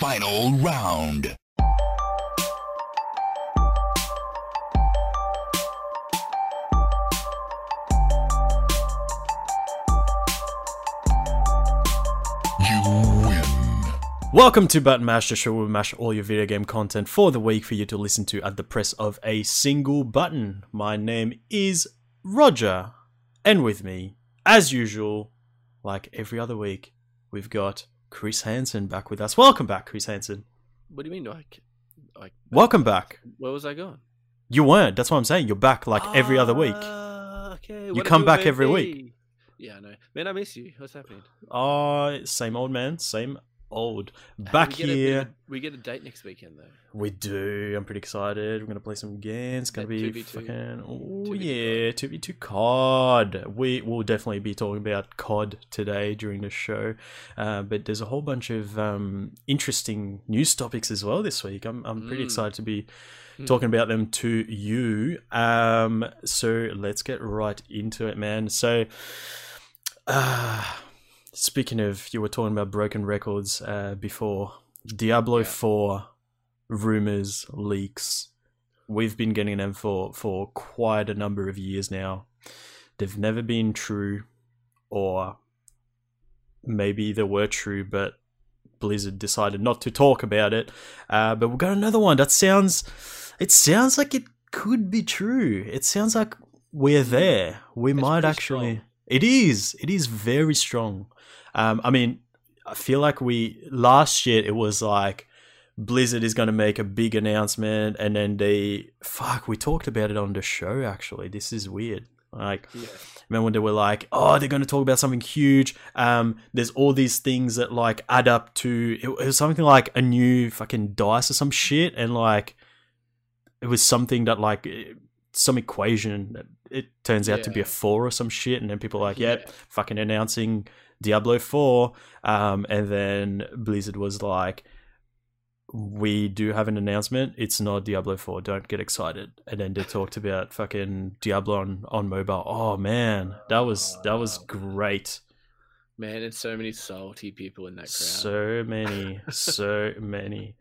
final round. Welcome to Button Mash, the show where we mash all your video game content for the week for you to listen to at the press of a single button. My name is Roger, and with me, as usual, like every other week, we've got Chris Hansen back with us. Welcome back, Chris Hansen. What do you mean, like, like? Welcome back. Where was I going? You weren't. That's what I'm saying. You're back like every other week. Ah, Okay. You what come back every week. Yeah, I know. Man, I miss you. What's happening? Oh, same old man, same old. Hey, Back we a here. we get a date next weekend though. We do. I'm pretty excited. We're gonna play some games. It's gonna be 2v2. fucking. Oh 2v2 yeah, two v two COD. We will definitely be talking about COD today during the show, uh, but there's a whole bunch of um, interesting news topics as well this week. I'm I'm pretty Mm. excited to be Hmm. talking about them to you. Um, so let's get right into it, man. So, uh, speaking of, you were talking about broken records uh, before. Diablo Yeah. 4 rumors, leaks. We've been getting them for, for quite a number of years now. They've never been true, or maybe they were true, but Blizzard decided not to talk about it. Uh, but we've got another one that sounds. It sounds like it could be true. It sounds like we're there. We It's might actually. strong. It is. It is very strong. Um, I mean, I feel like we last year it was like Blizzard is going to make a big announcement, and then they fuck. We talked about it on the show. Actually, this is weird. Like, Yeah. remember when they were like, "Oh, they're going to talk about something huge." Um, there's all these things that like add up to. It, it was something like a new fucking dice or some shit, and like it was something that like some equation. It turns out to be a four or some shit, and then people are like, "Yep, Yeah. fucking announcing Diablo 4. Um, and then Blizzard was like, we do have an announcement. It's not Diablo 4. Don't get excited. And then they talked about fucking Diablo on, on mobile. Oh man, that was that was great. Man, and so many salty people in that crowd. So many, so many.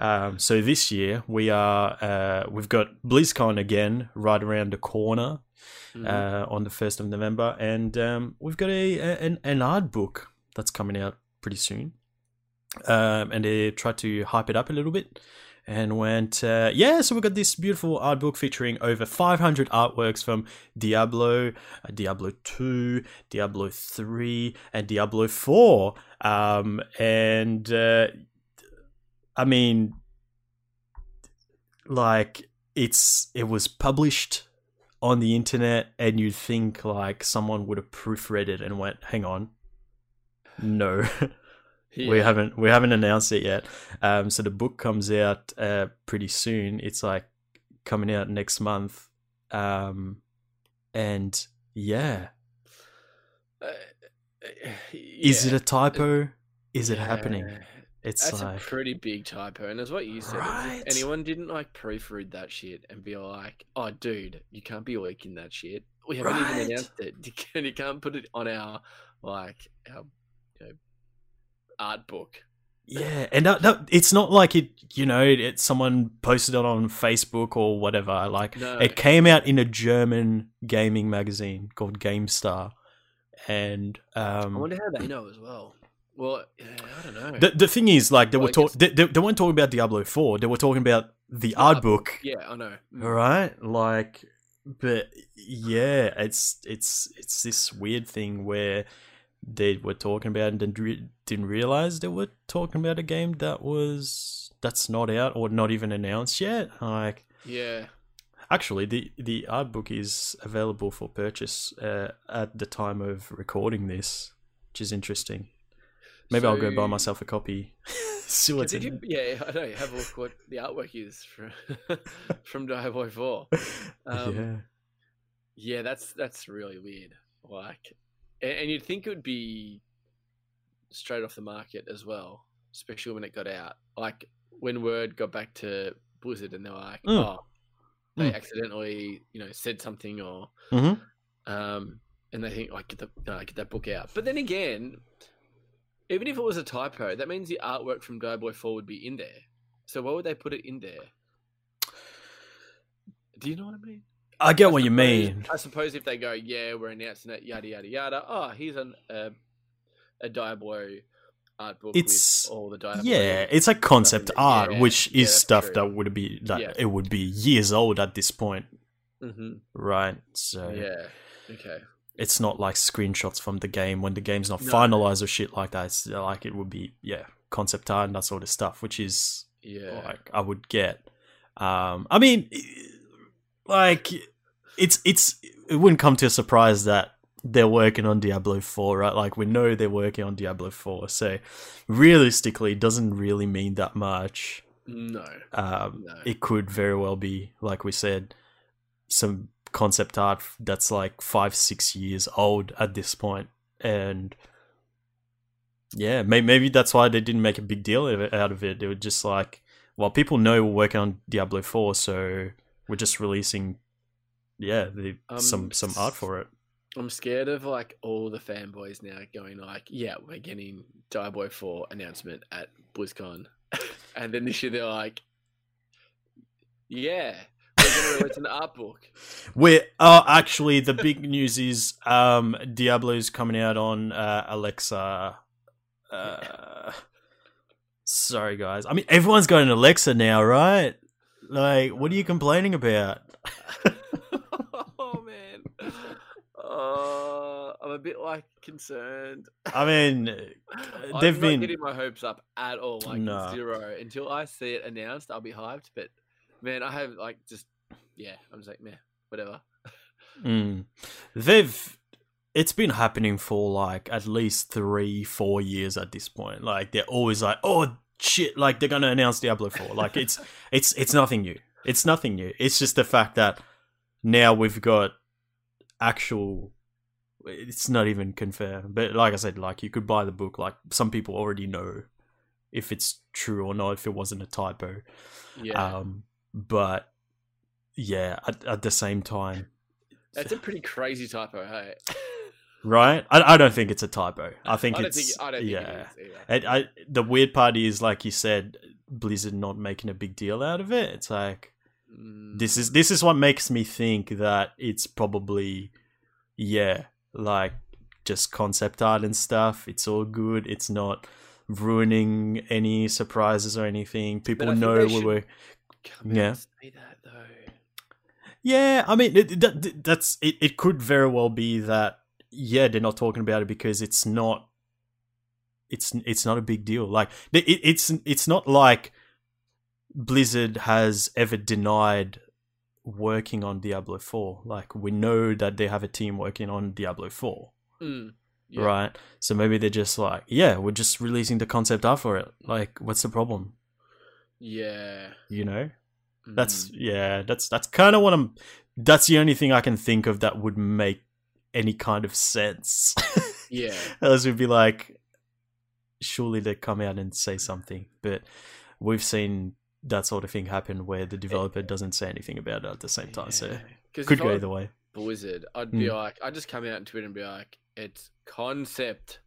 Um, so this year we are uh, we've got BlizzCon again right around the corner Mhm. uh, on the first of November, and um, we've got a, a an, an art book that's coming out pretty soon. Um, and they tried to hype it up a little bit, and went uh, yeah. So we've got this beautiful art book featuring over 500 artworks from Diablo, uh, Diablo 2, Diablo 3, and Diablo 4. Um, and uh, I mean, like it's it was published on the internet and you'd think like someone would have proofread it and went hang on. No. We haven't we haven't announced it yet. Um so the book comes out uh pretty soon. It's like coming out next month. Um and yeah. Uh, is it a typo? Is it happening? Yeah. It's That's like a pretty big typo, and as what you said, Right. anyone didn't like proofread that shit and be like, "Oh, dude, you can't be leaking that shit. We haven't Right. even announced it. You can't, you can't put it on our like our you know, art book." Yeah, and that, that, it's not like it, you know, it, someone posted it on Facebook or whatever. Like, No. it came out in a German gaming magazine called GameStar, and I um, wonder how they know as well. Well, I don't know. the the thing is, like, they Well, were talking. they, they, they weren't talking about Diablo Four. They were talking about the art art book, yeah, I know. Mm. all right? Like, but yeah, it's it's it's this weird thing where they were talking about and didn't realize they were talking about a game that was that's not out or not even announced yet. Like, Yeah. actually, the the art book is available for purchase uh, at the time of recording this, which is interesting. Maybe I'll go buy myself a copy. See what's Did in you, yeah, I know. You have a look what the artwork is from from Diablo Four. Um, yeah. Yeah, that's that's really weird. Like, and, and you'd think it would be straight off the market as well, especially when it got out. Like when word got back to Blizzard and they were like, Mm. "Oh, they Mm. accidentally, you know, said something," or Mhm. um, and they think, "Like, get the uh, get that book out." But then again, Even if it was a typo, that means the artwork from Diablo 4 would be in there. So why would they put it in there? Do you know what I mean? I get I what you mean. I suppose if they go, yeah, we're announcing it, yada yada yada. Oh, here's an uh, a Diablo art book It's- with all the Diablo. Yeah, it's like concept art, Yeah, which yeah, is stuff true. that would be that Yeah. it would be years old at this point, hmm right? So Yeah. Okay. It's not like screenshots from the game when the game's not No. finalized or shit like that. It's like it would be yeah concept art and that sort of stuff, which is Yeah. like I would get. Um, I mean, like it's it's it wouldn't come to a surprise that they're working on Diablo Four, right? Like we know they're working on Diablo Four, so realistically, it doesn't really mean that much. No. Um, No. It could very well be, like we said, some concept art that's like five, six years old at this point, and yeah, maybe, maybe that's why they didn't make a big deal out of it. They were just like, well, people know we're working on Diablo Four, so we're just releasing, yeah, the, Um, some some art for it. I'm scared of like all the fanboys now going like, yeah, we're getting Diablo 4 announcement at BlizzCon. and then this year they're like, yeah, we're going to release an art book. We're uh, actually the big news is um, Diablo's coming out on uh, Alexa. Uh, sorry, guys. I mean, everyone's got an Alexa now, right? Like, what are you complaining about? oh, man. Uh, I'm a bit like concerned. I mean, I'm they've not been getting my hopes up at all. Like No. zero. Until I see it announced, I'll be hyped. But man, I have like just yeah. I'm just like meh, whatever. Mm. They've it's been happening for like at least three, four years at this point. Like they're always like, oh shit, like they're gonna announce Diablo Four. Like it's it's it's nothing new. It's nothing new. It's just the fact that now we've got actual. It's not even confirmed, but like I said, like you could buy the book. Like some people already know if it's true or not. If it wasn't a typo, Yeah, um, but yeah, at, at the same time, that's a pretty crazy typo. Hey, right? I, I don't think it's a typo. I think I it's think I don't think yeah. it either. And I, the weird part is, like you said, Blizzard not making a big deal out of it. It's like Mm, this is this is what makes me think that it's probably yeah, like just concept art and stuff. It's all good. It's not ruining any surprises or anything. People know they we should- were yeah. and say that though. Yeah, I mean it, that, that's it. It could very well be that yeah, they're not talking about it because it's not. It's it's not a big deal. Like it, it's it's not like Blizzard has ever denied working on Diablo Four. Like we know that they have a team working on Diablo Four, Mm, yeah. right? So maybe they're just like, yeah, we're just releasing the concept art for it. Like, what's the problem? Yeah, You know? That's Mm. yeah. That's that's kind of what I'm. That's the only thing I can think of that would make any kind of sense. yeah. Else would be like, surely they'd come out and say something. But we've seen that sort of thing happen where the developer doesn't say anything about it at the same time. So Because could go either way. Blizzard, I'd be Mm. like, I'd just come out on Twitter and be like, it's concept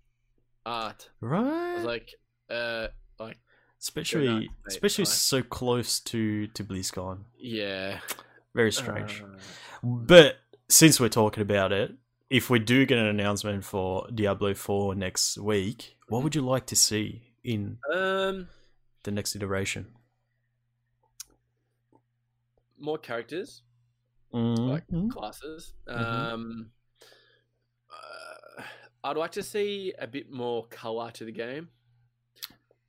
art. I Right. was like, uh, like, especially especially like- so close to to BlizzCon. yeah, Very strange. Uh, But since we're talking about it, if we do get an announcement for Diablo 4 next week, what would you like to see in um, the next iteration? more characters, Like, classes. Mhm. Um, uh, I'd like to see a bit more color to the game.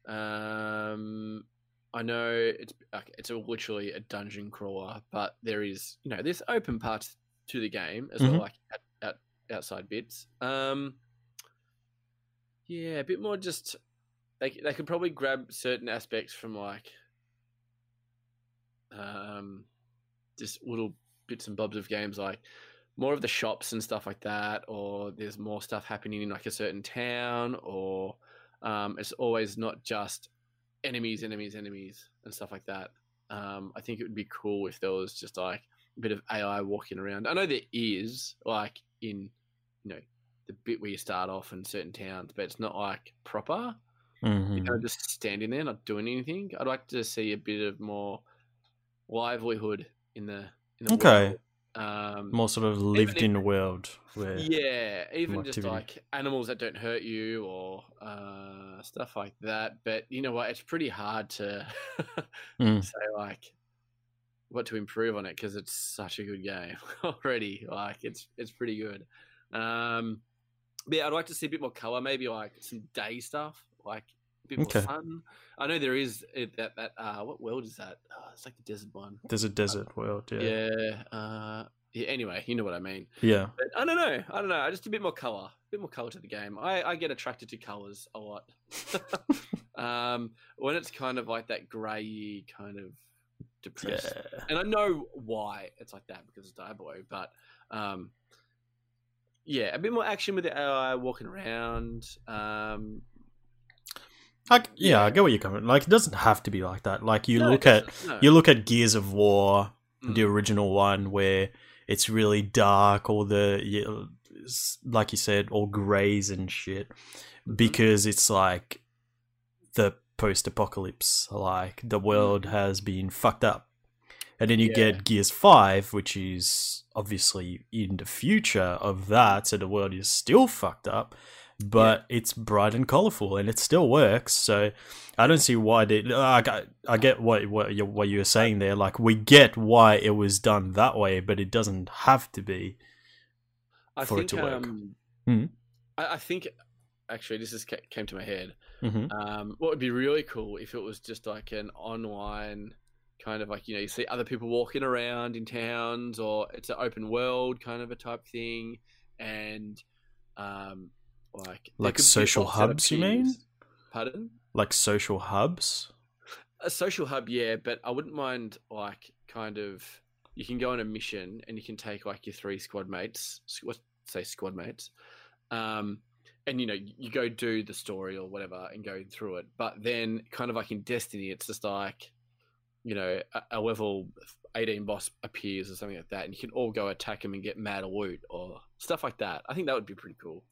Um, I know it's like, it's a, literally a dungeon crawler, but there is you know there's open parts to the game as Mhm. well, like at, at, outside bits. Um, yeah, a bit more just they they could probably grab certain aspects from like um just little bits and bobs of games like more of the shops and stuff like that or there's more stuff happening in like a certain town or um, it's always not just enemies enemies enemies and stuff like that um, i think it would be cool if there was just like a bit of ai walking around i know there is like in you know the bit where you start off in certain towns, but it's not like proper. Mhm. You know, just standing there, not doing anything. I'd like to see a bit of more livelihood in the in the Okay. world. Um, More sort of lived in world where yeah, even just activity. like animals that don't hurt you or uh, stuff like that. But you know what? It's pretty hard to Mm. say like what to improve on it because it's such a good game already. Like it's it's pretty good. Um, but yeah, I'd like to see a bit more color, maybe like some day stuff, like a bit more Okay. I know there is that that uh, what world is that? Oh, it's like the desert one. there's a desert world. Yeah. Yeah. Uh, yeah. Anyway, you know what I mean. Yeah. But I don't know. I don't know. Just a bit more color, a bit more color to the game. I, I get attracted to colors a lot. um, when it's kind of like that grey kind of depressed, Yeah. and I know why it's like that because it's Diablo, but um, yeah, a bit more action with the AI walking around. Um, I, yeah, I get what you're coming. Like, it doesn't have to be like that. Like, you no, look at no. you look at Gears of War, Mm. the original one, where it's really dark, all the like you said, all grays and shit, Mm-hmm. because it's like the post-apocalypse. Like the world Mm. has been fucked up, and then you Yeah. get Gears Five, which is obviously in the future of that, so the world is still fucked up. But it's bright and colorful, and it still works. So I don't see why they. I, I get what what you what you were saying there. Like we get why it was done that way, but it doesn't have to be. I for it think, to work. Um, Mhm. I, I think actually this just came to my head. hmm Um, what would be really cool if it was just like an online kind of like you know you see other people walking around in towns or it's an open world kind of a type thing, and um, like Like could be a social hubs, you mean? Pardon? Like social hubs. A social hub, yeah, but I wouldn't mind like kind of you can go on a mission and you can take like your three squad mates, let's say squad mates, um, and you know you go do the story or whatever and go through it. But then, kind of like in Destiny, it's just like you know a, a level eighteen boss appears or something like that, and you can all go attack him and get mad loot or stuff like that. I think that would be pretty cool.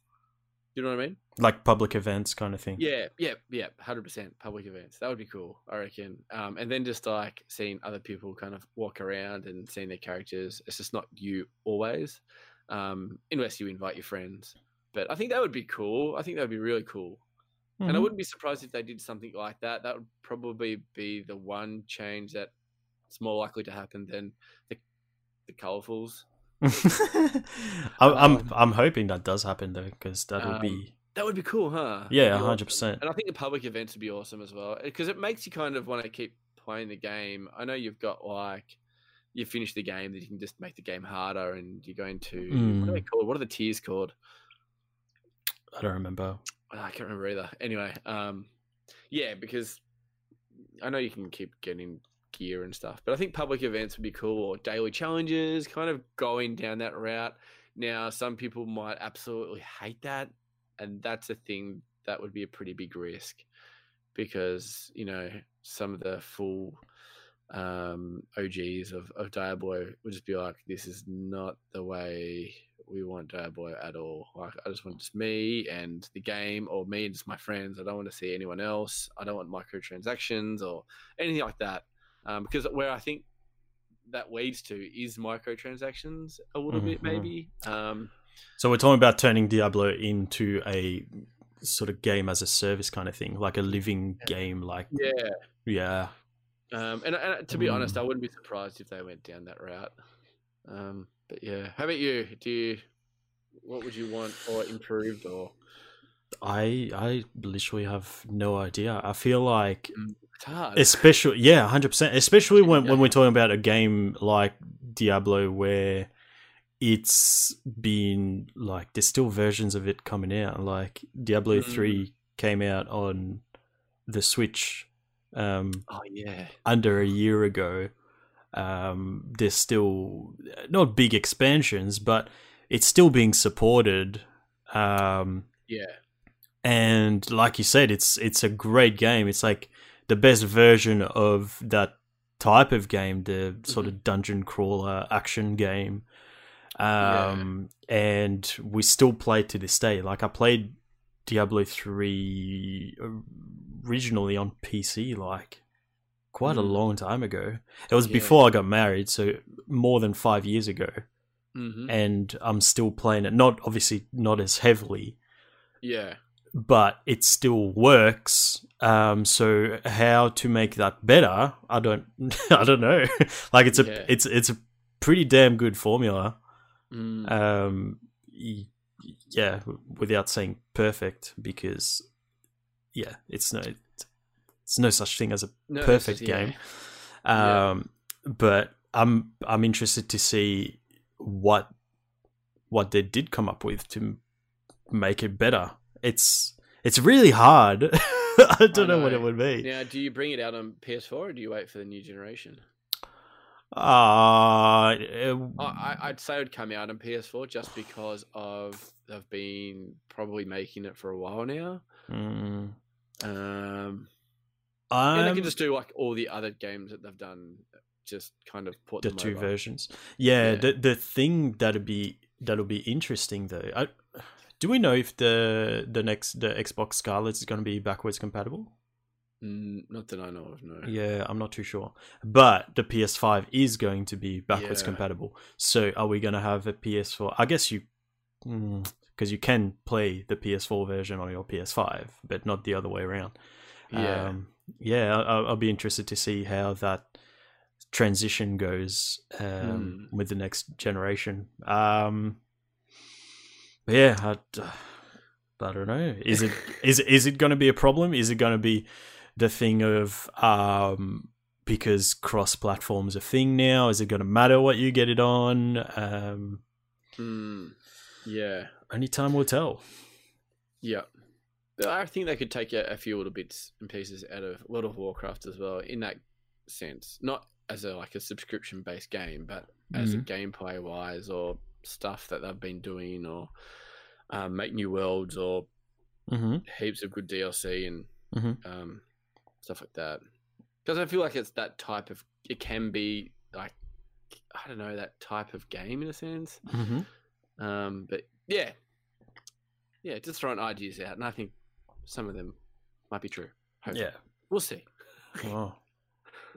You know what I mean? Like public events kind of thing. Yeah, yeah, yeah, hundred percent public events. That would be cool, I reckon. Um, and then just like seeing other people kind of walk around and seeing their characters. It's just not you always, um, unless you invite your friends. But I think that would be cool. I think that would be really cool. And I Mhm. wouldn't be surprised if they did something like that. That would probably be the one change that's more likely to happen than the the colorfuls. I'm, I'm Um, I'm hoping that does happen though, because that would Um, be That would be cool, huh? Yeah, 100%. And I think the public events would be awesome as well because it makes you kind of want to keep playing the game. I know you've got like you finish the game that you can just make the game harder and you're going to what are they Mm. called? What are the tiers called? I don't remember. Oh, I can't remember either. Anyway, um, yeah, because I know you can keep getting gear and stuff, but I think public events would be cool or daily challenges, kind of going down that route. Now, some people might absolutely hate that, and that's a thing that would be a pretty big risk because you know some of the full um, OGs of of Diablo would just be like, "This is not the way we want Diablo at all. Like, I just want just me and the game, or me and just my friends. I don't want to see anyone else. I don't want microtransactions or anything like that. Um, because where I think that leads to is microtransactions a little bit, Mhm. maybe. Um, So we're talking about turning Diablo into a sort of game as a service kind of thing, like a living game. Like yeah. yeah, Um, and, and to be honest, Mm. I wouldn't be surprised if they went down that route. Um, but yeah, how about you? Do you? What would you want or improved or? I I literally have no idea. I feel like It's hard. especially yeah, hundred percent. Especially when when we're talking about a game like Diablo where it's been like there's still versions of it coming out. Like Diablo Mm. three came out on the Switch um oh yeah. under a year ago. Um, there's still not big expansions, but it's still being supported. Um, Yeah. and like you said, it's it's a great game. It's like the best version of that type of game, the sort of dungeon crawler action game. Um, and we still play to this day. Like I played Diablo three originally on PC, like quite a Mm. long time ago. It was Yeah. before I got married, so more than five years ago. hmm And I'm still playing it. Not obviously not as heavily, Yeah. But it still works. Um, so how to make that better? I don't, I don't know. like it's a, Yeah. it's it's a pretty damn good formula. Mm. Um, yeah, without saying perfect, because yeah, it's no, it's no such thing as a No, perfect just- yeah. game. Yeah. Um, but I'm I'm interested to see what what they did come up with to make it better. It's it's really hard. I don't know. what it would be. Now, do you bring it out on PS4 or do you wait for the new generation? Uh, I, I, I'd say it would come out on PS4 just because of they've been probably making it for a while now. mm, Um, and they can just do like all the other games that they've done, just kind of put the two over. versions. Yeah, Yeah. the the thing that'll be that'll be interesting though. I, do we know if the the next the Xbox Scarlett is going to be backwards compatible? Mm, not that I know of, no. Yeah, I'm not too sure. But the PS5 is going to be backwards Yeah. compatible. So are we going to have a PS4? I guess you because you can play the PS4 version on your PS5, but not the other way around. Yeah. Um, yeah, I'll, I'll be interested to see how that transition goes um, Hmm. with the next generation. Um, yeah, I, I don't know. Is it is is it going to be a problem? Is it going to be the thing of um, because cross platforms a thing now? Is it going to matter what you get it on? Um, Mm, yeah. only time will tell. Yeah. I think they could take a, a few little bits and pieces out of World of Warcraft as well in that sense. Not as a like a subscription based game, but as a gameplay wise or stuff that they've been doing or um, make new worlds or hmm heaps of good DLC and Mhm. um, stuff like that. Because I feel like it's that type of it can be like I don't know that type of game in a sense. hmm Um, but yeah, yeah, just throwing ideas out, and I think some of them might be true. Hopefully. Yeah. we'll see. Well,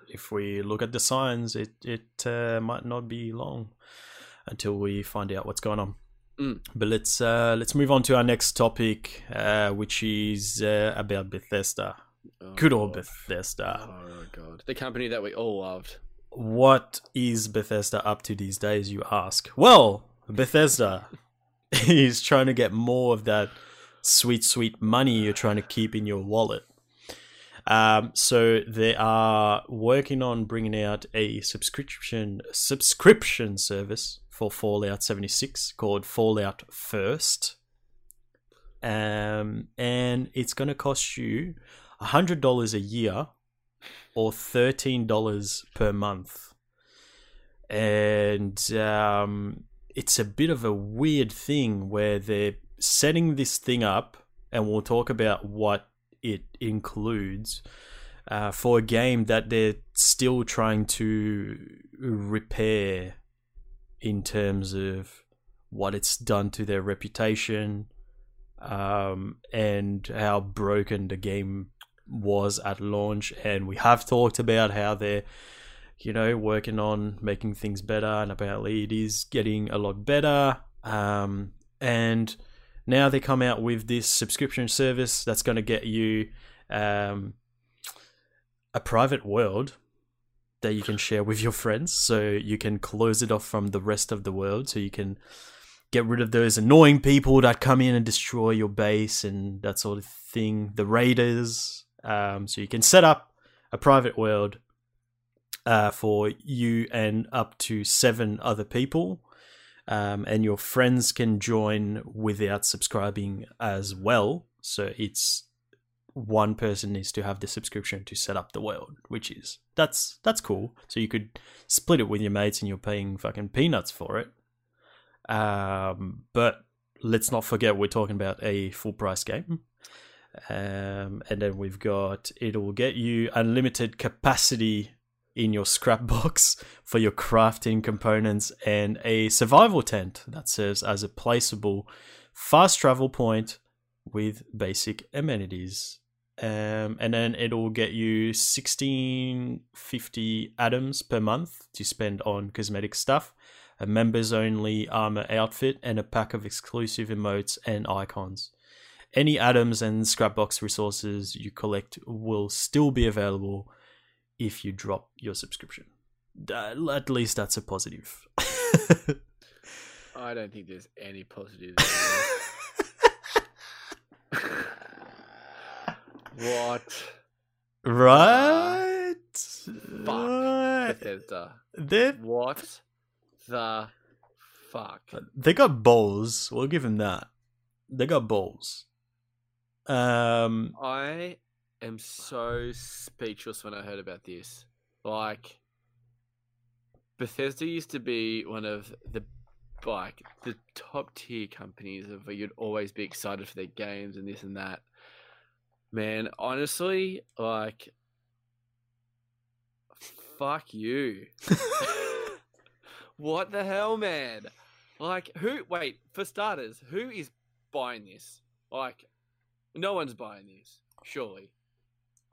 if we look at the signs, it it uh, might not be long until we find out what's going on. Mm. But let's uh, let's move on to our next topic, uh, which is uh, about Bethesda. Oh, Good old God. Bethesda. Oh god, the company that we all loved. What is Bethesda up to these days? You ask. Well, Bethesda is trying to get more of that sweet, sweet money you're trying to keep in your wallet. Um, so they are working on bringing out a subscription subscription service for Fallout 76 called Fallout First. Um, and it's going to cost you $100 a year or $13 per month. And um, it's a bit of a weird thing where they're setting this thing up, and we'll talk about what it includes uh, for a game that they're still trying to repair in terms of what it's done to their reputation um, and how broken the game was at launch. And we have talked about how they're, you know, working on making things better, and apparently it is getting a lot better. Um, and now they come out with this subscription service that's going to get you um, a private world that you can share with your friends so you can close it off from the rest of the world so you can get rid of those annoying people that come in and destroy your base and that sort of thing the raiders um, so you can set up a private world uh, for you and up to seven other people um, and your friends can join without subscribing as well. So it's one person needs to have the subscription to set up the world, which is that's that's cool. So you could split it with your mates, and you're paying fucking peanuts for it. Um, but let's not forget we're talking about a full price game. Um, and then we've got it'll get you unlimited capacity in your scrap box for your crafting components and a survival tent that serves as a placeable fast travel point with basic amenities. Um, and then it'll get you 1650 atoms per month to spend on cosmetic stuff, a members only armor outfit, and a pack of exclusive emotes and icons. Any atoms and scrapbox resources you collect will still be available if you drop your subscription. At least that's a positive. I don't think there's any positives. what? right? Fuck. Right. Bethesda. They What the fuck? they got balls. We'll give them that. They got balls. Um, I am so speechless when I heard about this. Like, Bethesda used to be one of the like the top tier companies of you'd always be excited for their games and this and that. Man, honestly, like, fuck you. what the hell, man? Like, who? Wait, for starters, who is buying this? Like, no one's buying this, surely.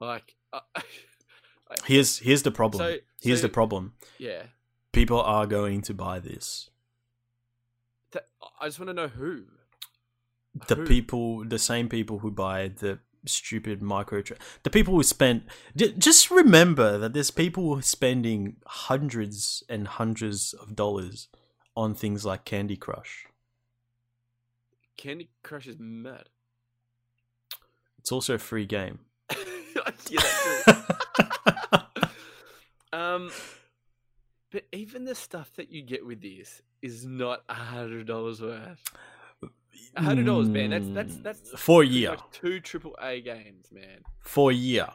Like, uh, here's here's the problem. So- here's so- the problem. yeah. People are going to buy this. Th- I just want to know who. the Who? people, the same people who buy the stupid micro, the people who spend. j- Just remember that there's people spending hundreds and hundreds of dollars on things like Candy Crush. Candy Crush is mad. It's also a free game. yeah, that's it. um, but even the stuff that you get with this is not a hundred dollars worth. A hundred dollars, man. That's that's Mm, that's for a year. two triple A games, man. For a year.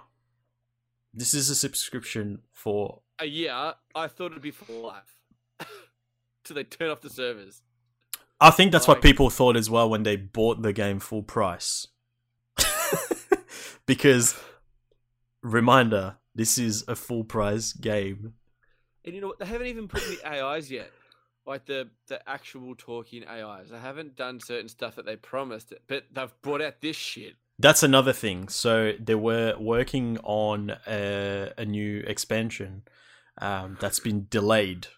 This is a subscription for. A year. I thought it'd be for life. Till they turn off the servers. I think that's what people thought as well when they bought the game full price. because, reminder, this is a full price game. And you know what? They haven't even put in the AIs yet. Like the the actual talking AIs. They haven't done certain stuff that they promised, but they've brought out this shit. That's another thing. So they were working on a, a new expansion um, that's been delayed.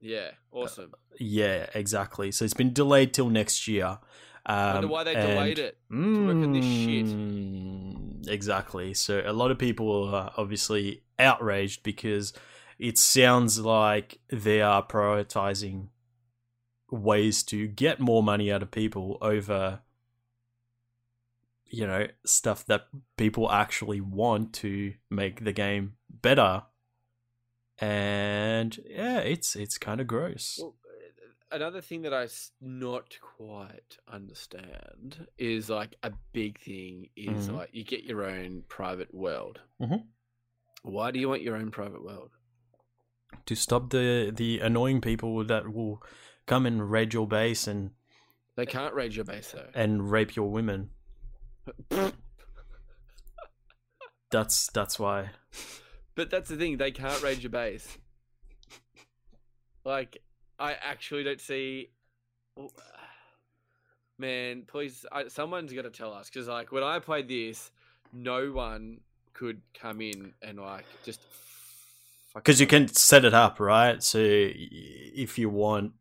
Yeah, awesome. Yeah, exactly. So it's been delayed till next year. Um, I wonder why they delayed and- it. to work on this shit. Mm, Exactly. So a lot of people are obviously outraged because it sounds like they are prioritizing ways to get more money out of people over you know stuff that people actually want to make the game better and yeah it's it's kind of gross Well, uh, another thing that i not quite understand is like a big thing is Mhm. like you get your own private world. Mhm. Why do you want your own private world? To stop the the annoying people that will come and raid your base and They can't raid your base though. and rape your women that's that's why But that's the thing, they can't raid your base. Like, I actually don't see. Man, please, I, someone's got to tell us because, like, when I played this, no one could come in and like just. Because you can set it up right so if you want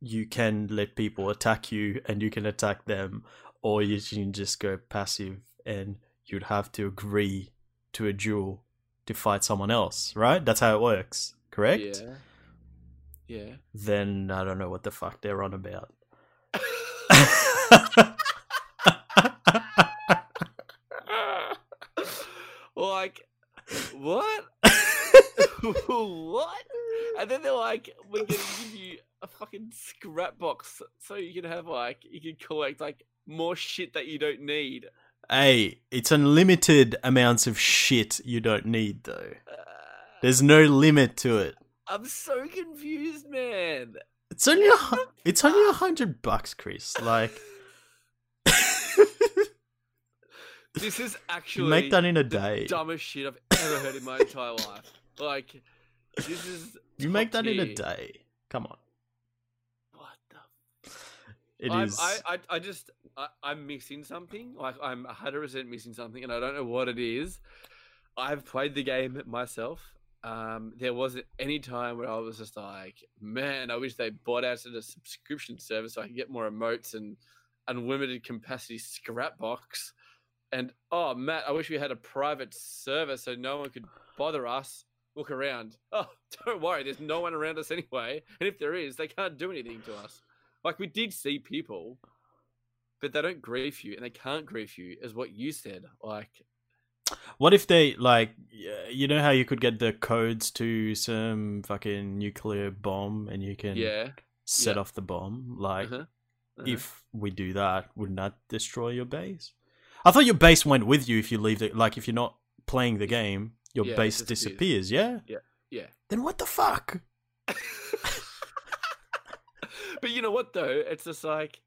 you can let people attack you and you can attack them or you can just go passive and you'd have to agree to a duel to fight someone else right that's how it works correct Yeah. Yeah. then i don't know what the fuck they're on about like, what? what? And then they're like, we're gonna give you a fucking scrap box so you can have like you can collect like more shit that you don't need. hey it's unlimited amounts of shit you don't need though Uh, there's no limit to it I'm so confused, man. It's only a it's only a hundred bucks, Chris. Like This is actually make that in a the day. dumbest shit I've ever heard in my entire life. Like, this is. You make that in a day. Come on. What the It I'm, is. I, I, I just, I, I'm missing something. Like, I'm 100% missing something, and I don't know what it is. I've played the game myself. Um, there wasn't any time where I was just like, man, I wish they bought out a subscription service so I can get more emotes and unlimited capacity scrap box. And oh, Matt, I wish we had a private server so no one could bother us. Look around. Oh, don't worry, there's no one around us anyway. And if there is, they can't do anything to us. Like we did see people, but they don't grief you, and they can't grief you, is what you said. Like, What if they like you know how you could get the codes to some fucking nuclear bomb and you can yeah, set yeah. off the bomb? Like uh-huh, uh-huh. if we do that, wouldn't that destroy your base? I thought your base went with you if you leave it like if you're not playing the game, your Yeah, base disappears. disappears, yeah? yeah. Then what the fuck? but you know what though? It's just like.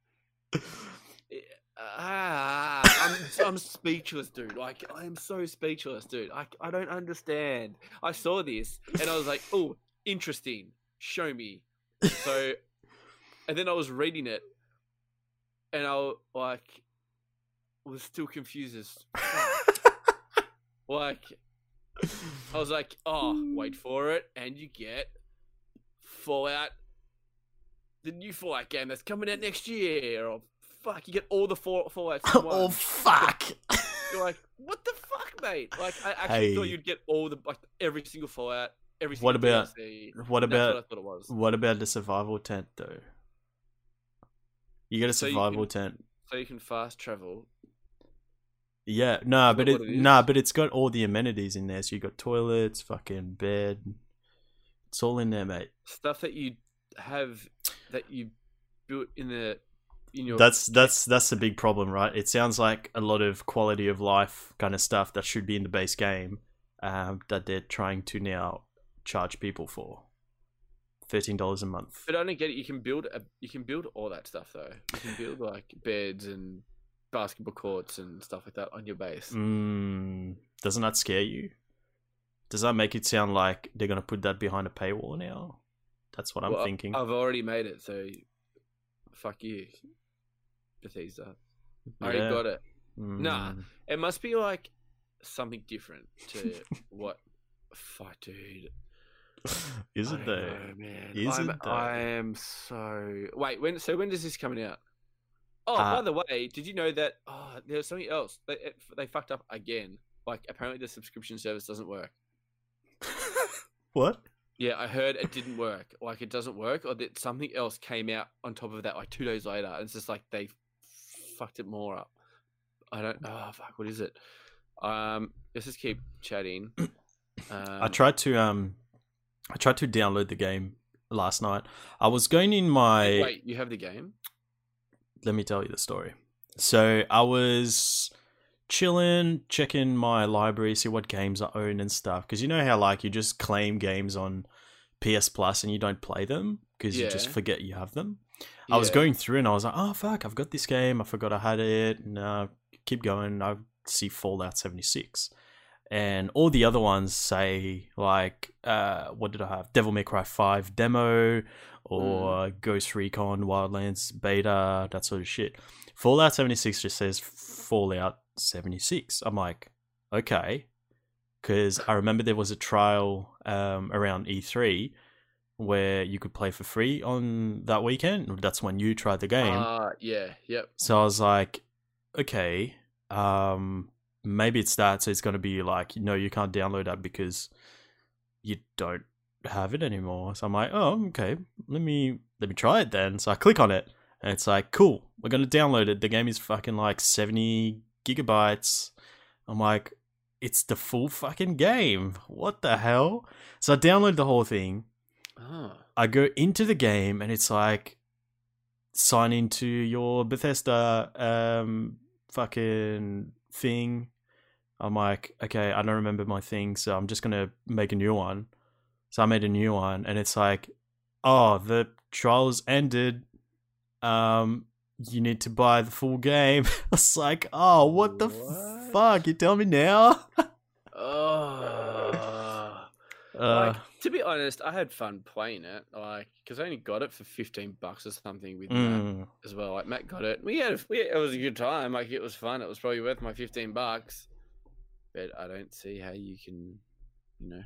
Ah, I'm I'm speechless, dude. Like I am so speechless, dude. I I don't understand. I saw this and I was like, oh, interesting. Show me. So, and then I was reading it, and I like was still confused as like I was like, oh, wait for it, and you get Fallout, the new Fallout game that's coming out next year. Or fuck, you get all the Fall- Fallouts. In oh fuck. You're like, what the fuck, mate? Like, I actually thought you'd get all the like every single Fallout, every single What about- DLC. what about what I thought it was? what about the survival tent though? You get a So survival can- tent. So you can fast travel. Yeah, nah, but it, it nah, but it's got all the amenities in there. So you got toilets, fucking bed. It's all in there, mate. Stuff that you have that you built in the in your That's that's that's the big problem, right? It sounds like a lot of quality of life kind of stuff that should be in the base game um, that they're trying to now charge people for. Thirteen dollars a month. But I don't get it. You can build a, you can build all that stuff though. You can build like beds and basketball courts and stuff like that on your base. Mm, doesn't that scare you? Does that make it sound like they're gonna put that behind a paywall now? That's what I'm Well, thinking. I've already made it, so fuck you, Bethesda. I already got it. Nah. Mm. It must be like something different to what. Fuck, dude. Is it though? know, man. Is I'm, it though? I am so. Wait, when? So when is this coming out? Oh, Uh, by the way, did you know that? Oh, there's something else. They it, they fucked up again. Like apparently the subscription service doesn't work. what? Yeah, I heard it didn't work. Like it doesn't work, or that something else came out on top of that like two days later. And it's just like they fucked it more up. I don't. Oh fuck, what is it? Um, let's just keep chatting. Um, I tried to um, I tried to download the game last night. I was going in my. Wait, you have the game? Let me tell you the story. So I was chilling, checking my library, see what games I own and stuff. Because you know how like you just claim games on PS Plus and you don't play them because you just forget you have them. I was going through and I was like, oh fuck, I've got this game. I forgot I had it. And uh, keep going. I see Fallout 76. And all the other ones say like, uh, what did I have? Devil May Cry 5 demo or Ghost Recon Wildlands beta, that sort of shit. Fallout 76 just says Fallout 76. I'm like, okay. Because I remember there was a trial um, around E3 where you could play for free on that weekend. That's when you tried the game. Ah, yeah, yep. so I was like, okay, um, maybe it starts it's going to be like, no, you can't download that because you don't have it anymore. So I'm like, oh, okay, let me let me try it then. So I click on it, and it's like, cool, we're gonna download it. The game is fucking like seventy gigabytes. I'm like, it's the full fucking game. What the hell? So I download the whole thing. Ah, I go into the game and it's like sign into your Bethesda um fucking thing. I'm like, okay, I don't remember my thing, so I'm just gonna make a new one. So I made a new one and it's like, oh, the trials ended. Um you need to buy the full game. it's like, oh, what the What? fuck? You tell me now? oh, Uh, like to be honest, I had fun playing it. Like because I only got it for fifteen bucks or something with Matt mm, as well. Like Matt got it. We had a, we, it was a good time. Like it was fun. It was probably worth my fifteen bucks. But I don't see how you can, you know.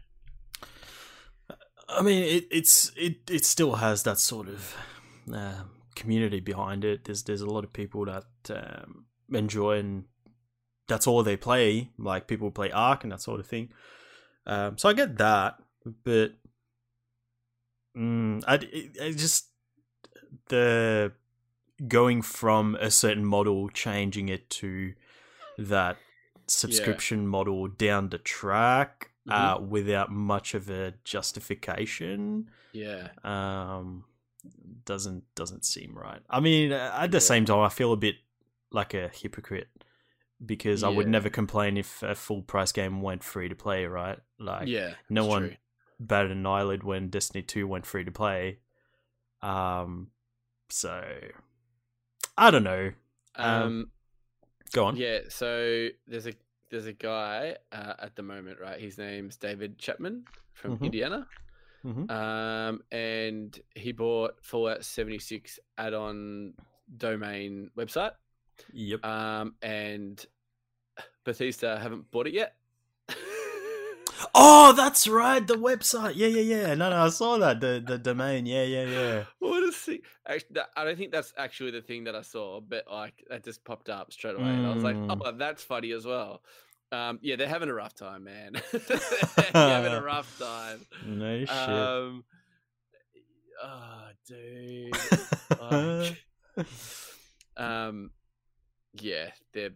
I mean, it, it's it it still has that sort of uh, community behind it. There's there's a lot of people that um, enjoy and that's all they play. Like people play Ark and that sort of thing. Um, so I get that, but mm, I just the going from a certain model, changing it to that subscription model down the track uh, without much of a justification Yeah. um doesn't doesn't seem right. I mean, uh, at the Yeah. same time, I feel a bit like a hypocrite because I would never complain if a full price game went free to play, right? Like, yeah. no one true. batted an eyelid when Destiny Two went free to play. Um, so I don't know. Um, Um, Go on. Yeah, so there's a there's a guy uh, at the moment, right? His name's David Chapman from Mhm. Indiana, Mhm. um, and he bought Fallout 76 add-on domain website, Yep. um, and Bethesda haven't bought it yet. Oh, that's right. The website. Yeah, yeah, yeah. No, no, I saw that. The the domain. Yeah, yeah, yeah. what a thing! Actually, that- I don't think that's actually the thing that I saw, but like that just popped up straight away, and I was like, Mm. "Oh, that's funny as well." Um, yeah, they're having a rough time, man. they're having a rough time. No shit. Um, oh, dude. like- um, yeah, they're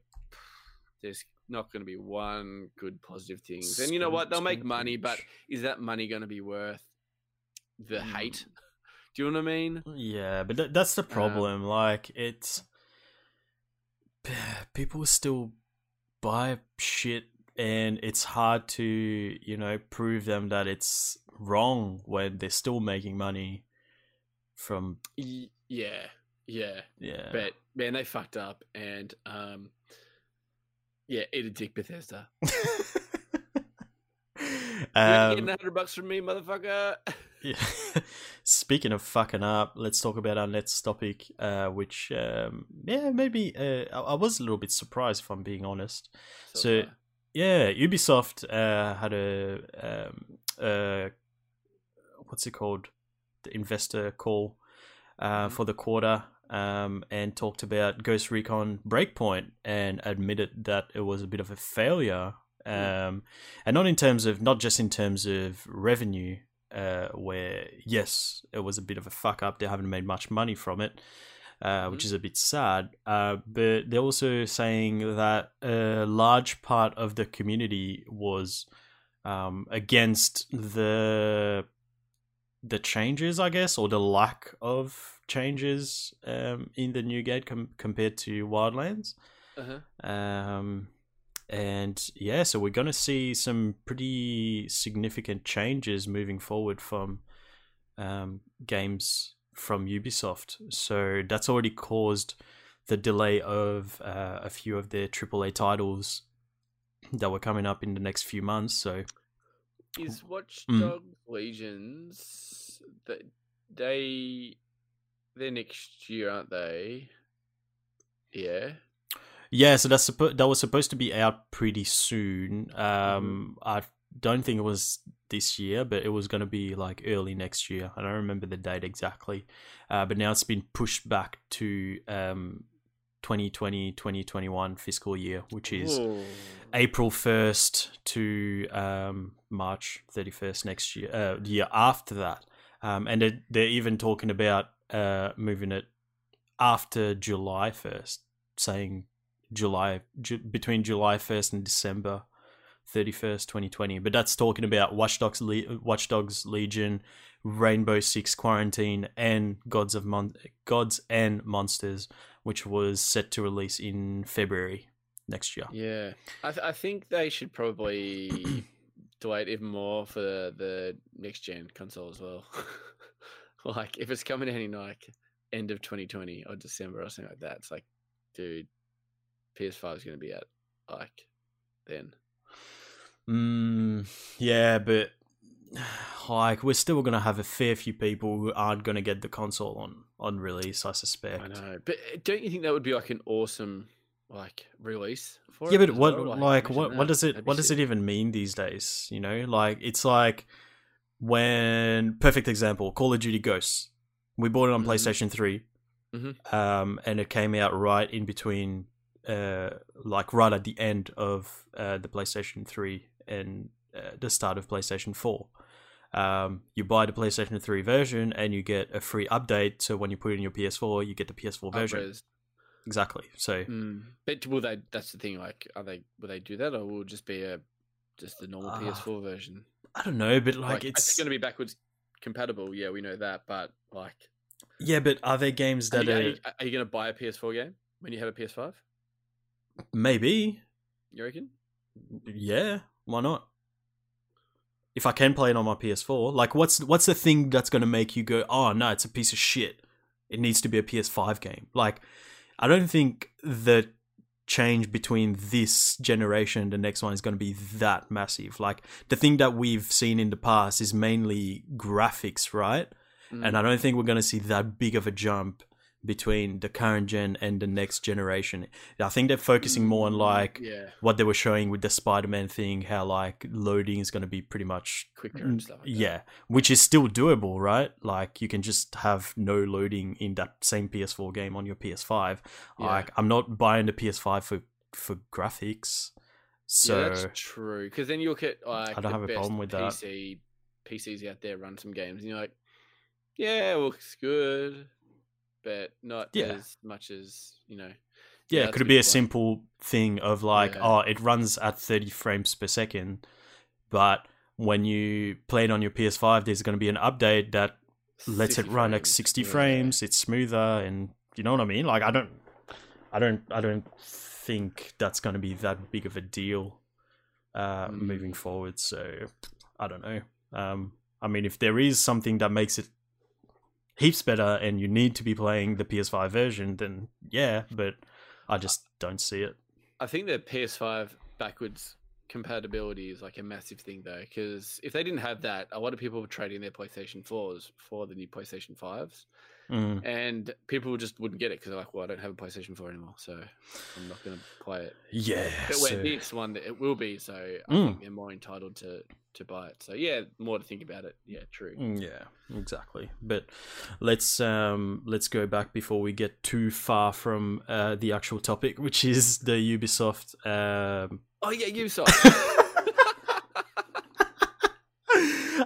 there's not going to be one good positive things, and you know what? They'll make money, but is that money going to be worth the Mm. hate? Do you know what I mean? Yeah, but th- that's the Um, problem. like, it's people still buy shit, and it's hard to you know prove them that it's wrong when they're still making money from Y- yeah, yeah. yeah. But man, they fucked up, and um, yeah, eat a dick, Bethesda. Um, getting hundred bucks from me, motherfucker. Yeah. Speaking of fucking up, let's talk about our next topic, uh, which, um, yeah, maybe uh, I-, I was a little bit surprised if I'm being honest. So- far. Yeah, Ubisoft uh, had a, um, uh, what's it called? The investor call uh, Mhm. for the quarter um, and talked about Ghost Recon Breakpoint and admitted that it was a bit of a failure. Um, and not in terms of, not just in terms of revenue, uh, where yes, it was a bit of a fuck up. They haven't made much money from it, uh, which Mhm. is a bit sad. Uh, but they're also saying that a large part of the community was um, against the the changes, I guess, or the lack of changes um, in the new gate com- compared to Wildlands. Uh-huh. Um, and yeah, so we're going to see some pretty significant changes moving forward from um, games from Ubisoft. So that's already caused the delay of uh, a few of their AAA titles that were coming up in the next few months. So Is Watch Mm. Legions that they they're next year, aren't they? Yeah. yeah, so that's suppo- that was supposed to be out pretty soon. Um, I don't think it was this year, but it was going to be like early next year. I don't remember the date exactly, uh, but now it's been pushed back to um, 2020 2021 fiscal year, which is Ooh. April 1st to um, March 31st next year, uh, year after that. Um, and they're, they're even talking about uh, moving it after July 1st, saying July ju- between July 1st and December 31st, 2020. But that's talking about Watch Dogs, Le- Watch Dogs Legion, Rainbow Six Quarantine, and Gods of Mon- Gods and Monsters, which was set to release in February next year. Yeah, I, th- I think they should probably delay it even more for the, the next gen console as well. like if it's coming out in like end of 2020 or December or something like that, it's like, dude, PS5 is going to be out like then. Mm, yeah, but like we're still gonna have a fair few people who aren't gonna get the console on on release. I suspect. I know, but uh, don't you think that would be like an awesome like release for Yeah, it but what well? like imagine what what does it what does sick. it even mean these days? You know, like it's like when perfect example Call of Duty Ghosts. We bought it on Mhm. PlayStation 3 Mhm. um, and it came out right in between, uh, like right at the end of uh, the PlayStation Three and uh, the start of PlayStation Four. Um, you buy the PlayStation 3 version and you get a free update. So when you put it in your PS4, you get the PS4 version. Up-res. Exactly. So Mm. But will they? That's the thing. Like, are they? Will they do that, or will it just be a just the normal Ah, PS4 version? I don't know, but like, Like, it's, it's going to be backwards compatible. Yeah, we know that. But like, yeah, but are there games are that you, are, are you, are you going to buy a PS4 game when you have a PS5? maybe You reckon? yeah, why not? If I can play it on my PS4, like what's what's the thing that's gonna make you go, oh no, it's a piece of shit. It needs to be a PS5 game. Like, I don't think the change between this generation and the next one is going to be that massive. Like, the thing that we've seen in the past is mainly graphics, right? Mm. And I don't think we're going to see that big of a jump between the current gen and the next generation. I think they're focusing more on like mm, yeah, what they were showing with the Spider-Man thing, how like loading is going to be pretty much quicker and stuff. Like that. yeah, which is still doable, right? Like you can just have no loading in that same PS4 game on your PS5. Yeah. Like I'm not buying the PS5 for for graphics. So yeah, that's true. Because then you look at like I don't have a problem with that. PC PCs out there run some games, and you're like, yeah, it looks good, but not Yeah. as much as you know. yeah, could it be a point. simple thing of like, Yeah. oh, it runs at 30 frames per second, but when you play it on your PS5, there's going to be an update that lets it 60 run at frames, 60 yeah. frames. It's smoother, and you know what I mean. Like I don't, I don't, I don't think that's going to be that big of a deal uh, Mm. moving forward. So I don't know. Um, I mean, if there is something that makes it heaps better, and you need to be playing the PS5 version, then yeah. But I just don't see it. I think the PS5 backwards compatibility is like a massive thing though, because if they didn't have that, a lot of people were trading their PlayStation 4s for the new PlayStation 5s, Mm. and people just wouldn't get it because they're like, "Well, I don't have a PlayStation 4 anymore, so I'm not going to play it." Yeah. But so- this one, it will be, so I Mm. think they're more entitled to to buy it. So yeah, more to think about it. Yeah, true. Mm, Yeah, exactly. But let's um let's go back before we get too far from uh, the actual topic, which is the Ubisoft. Um, Oh yeah, Ubisoft.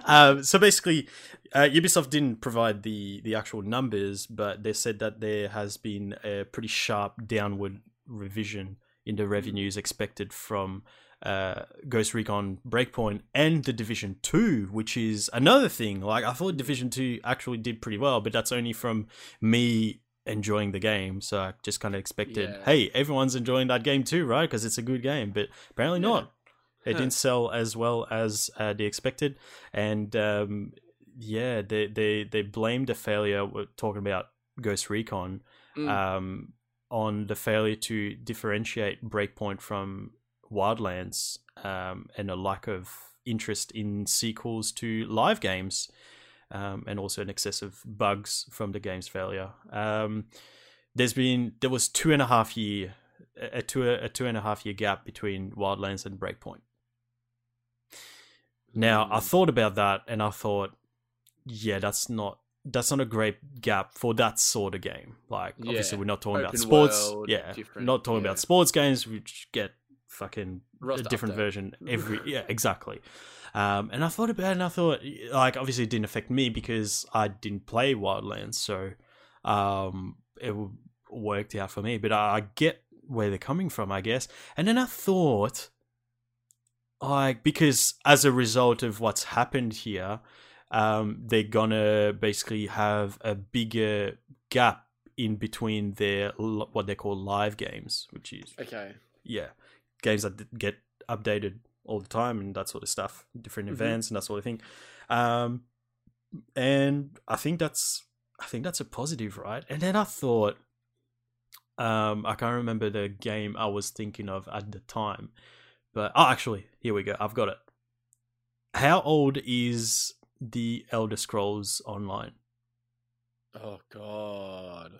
Um, so basically, uh, Ubisoft didn't provide the the actual numbers, but they said that there has been a pretty sharp downward revision in the revenues expected from uh, Ghost Recon Breakpoint and the Division Two, which is another thing. Like I thought Division Two actually did pretty well, but that's only from me enjoying the game. So I just kind of expected, Yeah. hey, everyone's enjoying that game too, right? Because it's a good game, but apparently Yeah. not. It Huh. didn't sell as well as uh, they expected, and um, yeah, they they they blamed the failure. We're talking about Ghost Recon Mm. um, on the failure to differentiate Breakpoint from Wildlands um, and a lack of interest in sequels to live games, um, and also an excess of bugs from the game's failure. Um, there's been there was two and a half year a two a two and a half year gap between Wildlands and Breakpoint. Now I Mm. thought about that and I thought, yeah, that's not that's not a great gap for that sort of game. Like obviously we're not talking about sports. world, yeah, not talking yeah. about sports games which get fucking a different update. version every yeah exactly. Um, and I thought about it and I thought like obviously it didn't affect me because I didn't play Wildlands, so um, it worked out for me. But I, I get where they're coming from, I guess. And then I thought, like, because as a result of what's happened here, um, they're gonna basically have a bigger gap in between their what they call live games, which is Okay. yeah, games that get updated all the time and that sort of stuff, different Mhm. events and that sort of thing. Um, and I think that's I think that's a positive, right? And then I thought, um, I can't remember the game I was thinking of at the time, but oh, actually, here we go. I've got it. how old is the Elder Scrolls Online? Oh God.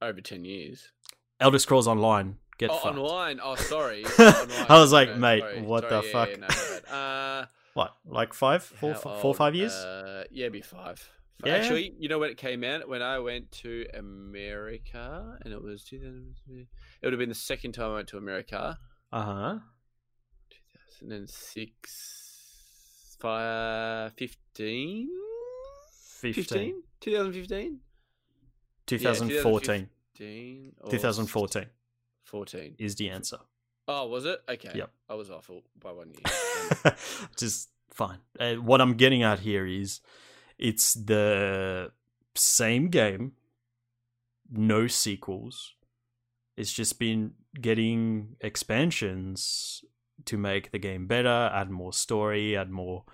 Over ten years. Elder Scrolls Online. Get oh, fucked. online. Oh, sorry. Online. I was like, mate, sorry, what sorry, the yeah, fuck? yeah, no. Uh, What, like five, four, four, old? five years? Uh, yeah, be five. Yeah? Actually, you know when it came out? When I went to America, and it was 2000. It would have been the second time I went to America. Uh huh. 2006, fi- 15? 15. 15? 2015? 2014. 15 or 2014 14. is the answer. Oh, was it? Okay. Yep. I was off by one year. Just fine. Uh, what I'm getting at here is it's the same game, no sequels. It's just been getting expansions to make the game better, add more story, add more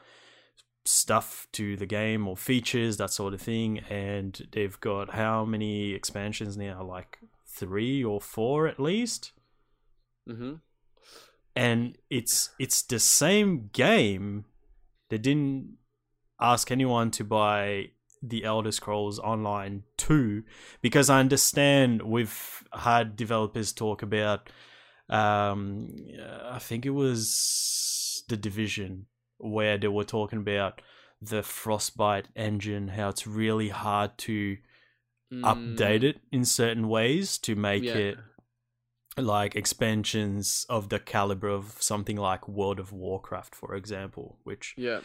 stuff to the game or features, that sort of thing. And they've got how many expansions now? Like three or four at least mm-hmm. and it's it's the same game. They didn't ask anyone to buy the Elder Scrolls Online 2 because I understand we've had developers talk about um I think it was the division where they were talking about the Frostbite engine how it's really hard to update it in certain ways to make Mm. Yeah. it like expansions of the caliber of something like World of Warcraft, for example, which Yeah.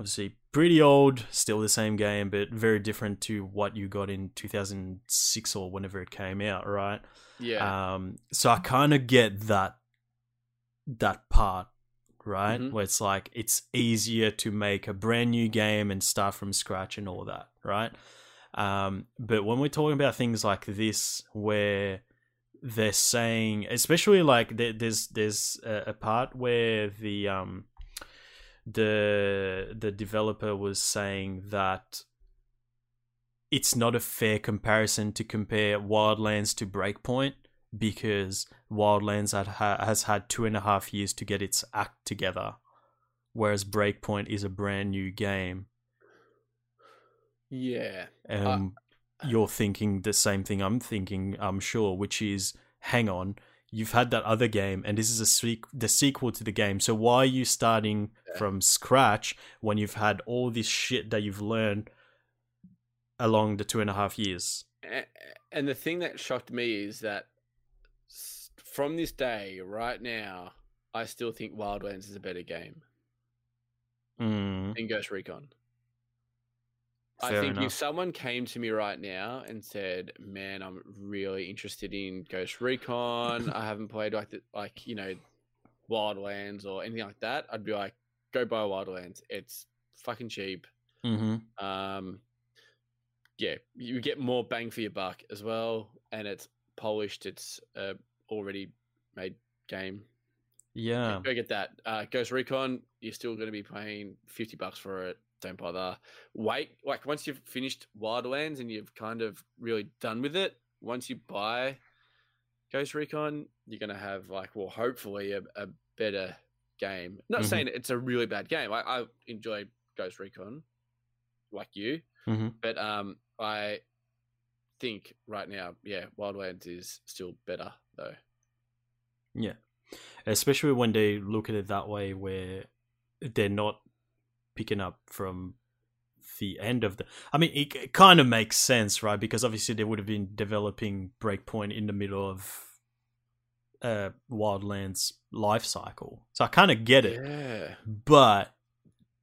Obviously pretty old, still the same game, but very different to what you got in 2006 or whenever it came out, right? Yeah. Um, so I kind of get that that part, right? Mhm. Where it's like it's easier to make a brand new game and start from scratch and all that, right? Um, but when we're talking about things like this, where they're saying, especially like there, there's there's a, a part where the um the the developer was saying that it's not a fair comparison to compare Wildlands to Breakpoint because Wildlands had, ha- has had two and a half years to get its act together, whereas Breakpoint is a brand new game. yeah. Um, you're thinking the same thing I'm thinking, I'm sure, which is, hang on, you've had that other game, and this is a the sequel to the game. So why are you starting Yeah. from scratch when you've had all this shit that you've learned along the two and a half years? And the thing that shocked me is that from this day, right now, I still think Wildlands is a better game Mm, than Ghost Recon. I think enough. if someone came to me right now and said, "Man, I'm really interested in Ghost Recon. I haven't played like the, like you know Wildlands or anything like that," I'd be like, "Go buy Wildlands. It's fucking cheap. Mm-hmm. Um, yeah, you get more bang for your buck as well, and it's polished. It's a already made game. Yeah. Go get that. Uh, Ghost Recon, you're still going to be paying fifty bucks for it. Don't bother. Wait, like once you've finished Wildlands and you've kind of really done with it, once you buy Ghost Recon, you're going to have like, well, hopefully a, a better game. Not Mhm. saying it's a really bad game. I, I enjoy Ghost Recon, like you, Mm-hmm. but um, I think right now, yeah, Wildlands is still better though. Yeah. Especially when they look at it that way, where they're not picking up from the end of the. I mean, it, it kind of makes sense, right? Because obviously they would have been developing Breakpoint in the middle of uh, Wildlands life cycle. So I kind of get it. Yeah. But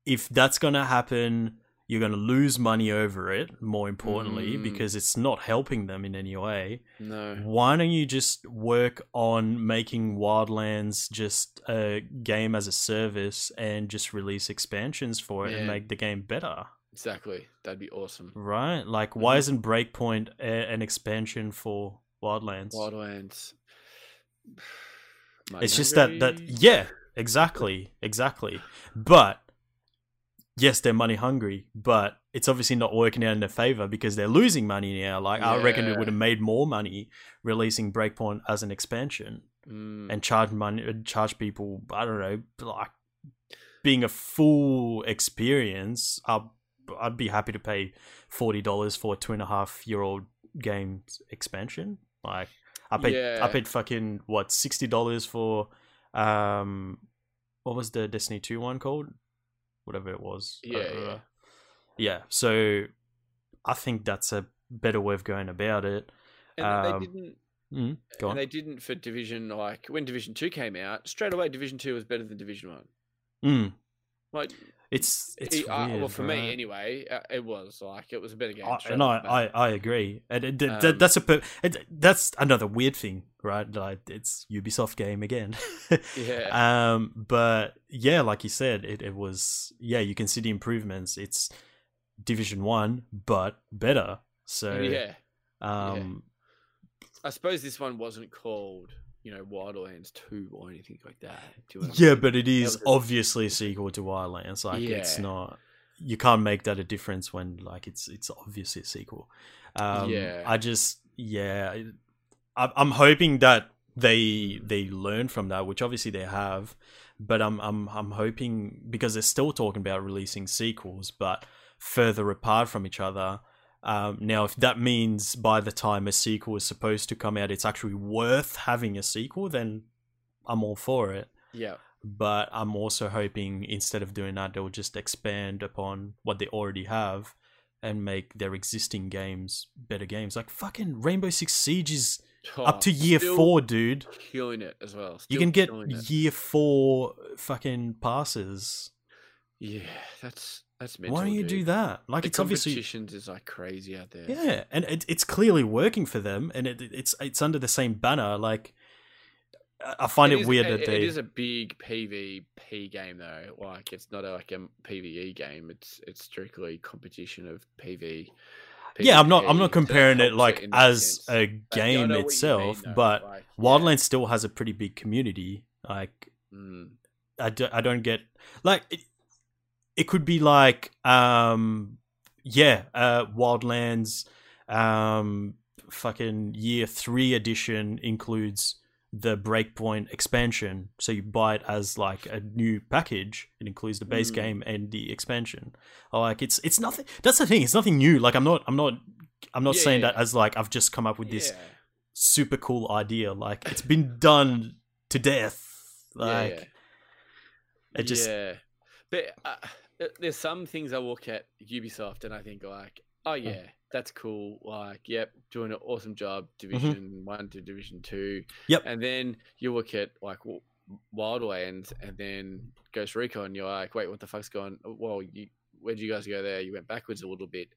if that's going to happen, you're going to lose money over it, more importantly, Mm. because it's not helping them in any way No. why don't you just work on making Wildlands just a game as a service and just release expansions for it and make the game better? Exactly. That'd be awesome. Right? Like, why Mhm. isn't Breakpoint a- an expansion for Wildlands? Wildlands. it's just that that yeah, exactly, exactly. But yes, they're money hungry, but it's obviously not working out in their favor because they're losing money now. Like I reckon it would have made more money releasing Breakpoint as an expansion Mm. and charge money, charge people. I don't know, like being a full experience, I'd, I'd be happy to pay forty dollars for a two and a half year old game expansion. Like I paid, I paid fucking what sixty dollars for, um, what was the Destiny two one called? Whatever it was. Yeah, Uh, yeah. yeah. So I think that's a better way of going about it. And Um, they didn't. Mm, go on. And they didn't for Division like when Division Two came out. Straight away, Division Two was better than Division One. Mm, Like, it's it's it- uh, well, for right? me anyway, it was like it was a better game. I, I, I. I agree. And it, that- Um, that's a it, that's another weird thing, right? Like it's Ubisoft game again. yeah, Um, but yeah, like you said, it, it was yeah. You can see the improvements. It's Division One, but better. So yeah. um, I suppose this one wasn't called, you know, Wildlands Two or anything like that. Do you know what I yeah, mean? but it is obviously a sequel to Wildlands. Like it's not. You can't make that a difference when like it's it's obviously a sequel. Um, Yeah. I just yeah, I, I'm hoping that they they learn from that, which obviously they have. But I'm I'm I'm hoping because they're still talking about releasing sequels, but further apart from each other. Um, now, if that means by the time a sequel is supposed to come out, it's actually worth having a sequel, then I'm all for it yeah, but I'm also hoping instead of doing that, they'll just expand upon what they already have and make their existing games better games. Like fucking Rainbow Six Siege is up to Oh, year four, dude. killing it as well. You can get year four fucking passes. yeah, that's that's mental. Why don't you dude. do that? Like The it's obviously competitions is like crazy out there. yeah, and it, it's clearly working for them, and it, it's it's under the same banner. Like I- find it, is- weird it- that they it is a big PvP game though. Like it's not a, like a PVE game. It's it's strictly competition of PV. yeah, I'm not I'm not comparing it like that as sense. a game you itself, mean, but like, yeah. Wildlands still has a pretty big community. Like Mm. I, do, I don't get like it, could be like um yeah uh wildlands um fucking year 3 edition includes the breakpoint expansion so you buy it as like a new package it includes the base Mm. game and the expansion like it's it's nothing that's the thing it's nothing new like i'm not i'm not i'm not Yeah, saying yeah. that as like i've just come up with this Yeah. super cool idea like it's been done to death like yeah. it just yeah, but uh, there's some things I look at Ubisoft and I think like, oh yeah, that's cool. Like, yep, doing an awesome job, Division One to Division Two. Mm-hmm. Yep. And then you look at like Wildlands and then Ghost Recon. You're like, wait, what the fuck's going? Well, you where'd you guys go there? You went backwards a little bit,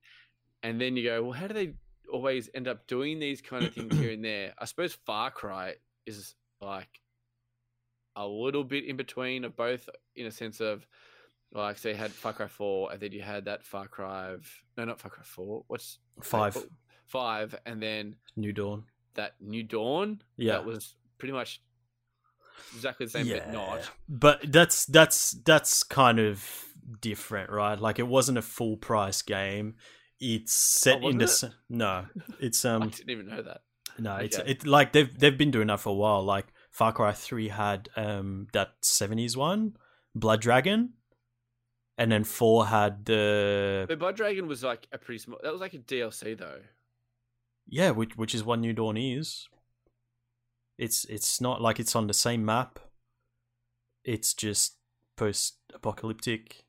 and then you go, well, how do they always end up doing these kind of things here and there? I suppose Far Cry is like a little bit in between of both, in a sense of like, so you had Far Cry Four, and then you had that Far Cry, no, not Far Cry Four. What's five oh, five, and then new dawn that New Dawn. Yeah. that was pretty much exactly the same, but not. But that's that's that's kind of different, right? Like it wasn't a full price game. It's set in wasn't the it? no. It's um. I didn't even know that. no. It's okay. it like they've they've been doing that for a while. Like Far Cry Three had um that seventies one, Blood Dragon, and then four had the But Blood Dragon was like a pretty small. That was like a DLC though. yeah, which which is what New Dawn is. It's it's not like it's on the same map. It's just post apocalyptic.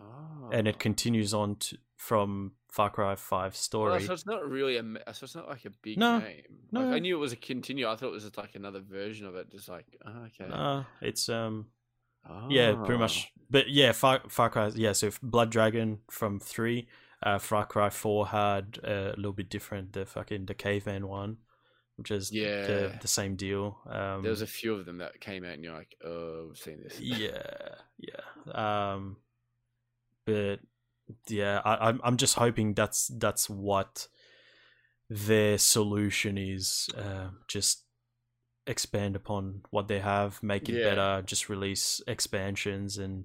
Oh. and it continues on to, from Far Cry Five story. Well, so it's not really a. So it's not like a big No, game. no. Like, I knew it was a continue. I thought it was just like another version of it. Just like, oh, okay. Nah, it's um yeah, pretty much. But yeah, Far, Far Cry yeah. So Blood Dragon from three, uh, Far Cry Four had uh, a little bit different. The fucking the caveman one, which is the Yeah. the same deal. Um, There was a few of them that came out, and you're like, oh, I've seen this. yeah, yeah. Um, but yeah, I, I'm I'm just hoping that's that's what their solution is. Uh, just expand upon what they have, make it Yeah. better. Just release expansions and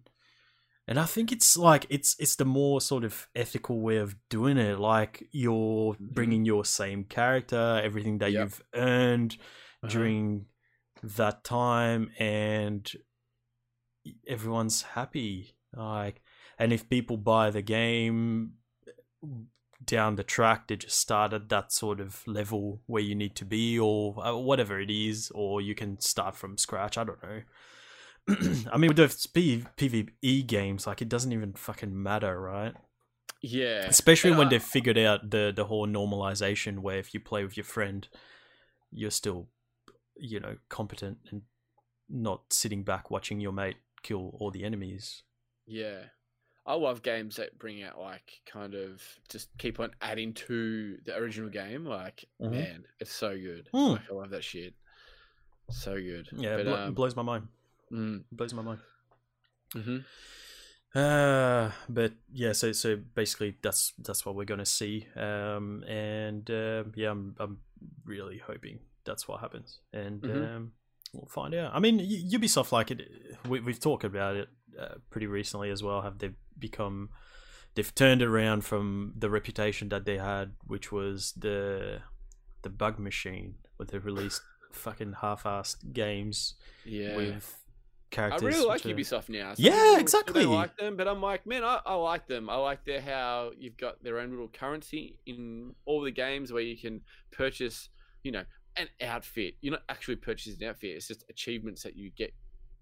and I think it's like it's it's the more sort of ethical way of doing it. Like you're Mhm. bringing your same character, everything that Yep. you've earned Uh-huh. during that time and everyone's happy. Like, and if people buy the game down the track, they just start at that sort of level where you need to be, or uh, whatever it is, or you can start from scratch. I don't know. I mean, with those P- PvE games, like it doesn't even fucking matter, right? Yeah, Especially And when I- they've figured out the the whole normalization, where if you play with your friend, you're still, you know, competent and not sitting back watching your mate kill all the enemies. Yeah. I love games that bring out like kind of just keep on adding to the original game. Like, Mhm. man, it's so good. Hmm. Like, I love that shit. So good. Yeah, but, blo- um, blows my mind. mm, Blows my mind. mhm. Uh, but yeah, so so basically that's that's what we're gonna see. Um, and uh, yeah, I'm I'm really hoping that's what happens, and Mhm. um, we'll find out. I mean, Ubisoft like it. We, we've talked about it uh, pretty recently as well. Have they become? They've turned around from the reputation that they had, which was the the bug machine, where they released fucking half-assed games Yeah. with characters. I really like are- Ubisoft now. Yeah, exactly. Don't like them, but I'm like, man, I, I like them. I like their how you've got their own little currency in all the games where you can purchase, you know, an outfit. You're not actually purchasing an outfit. It's just achievements that you get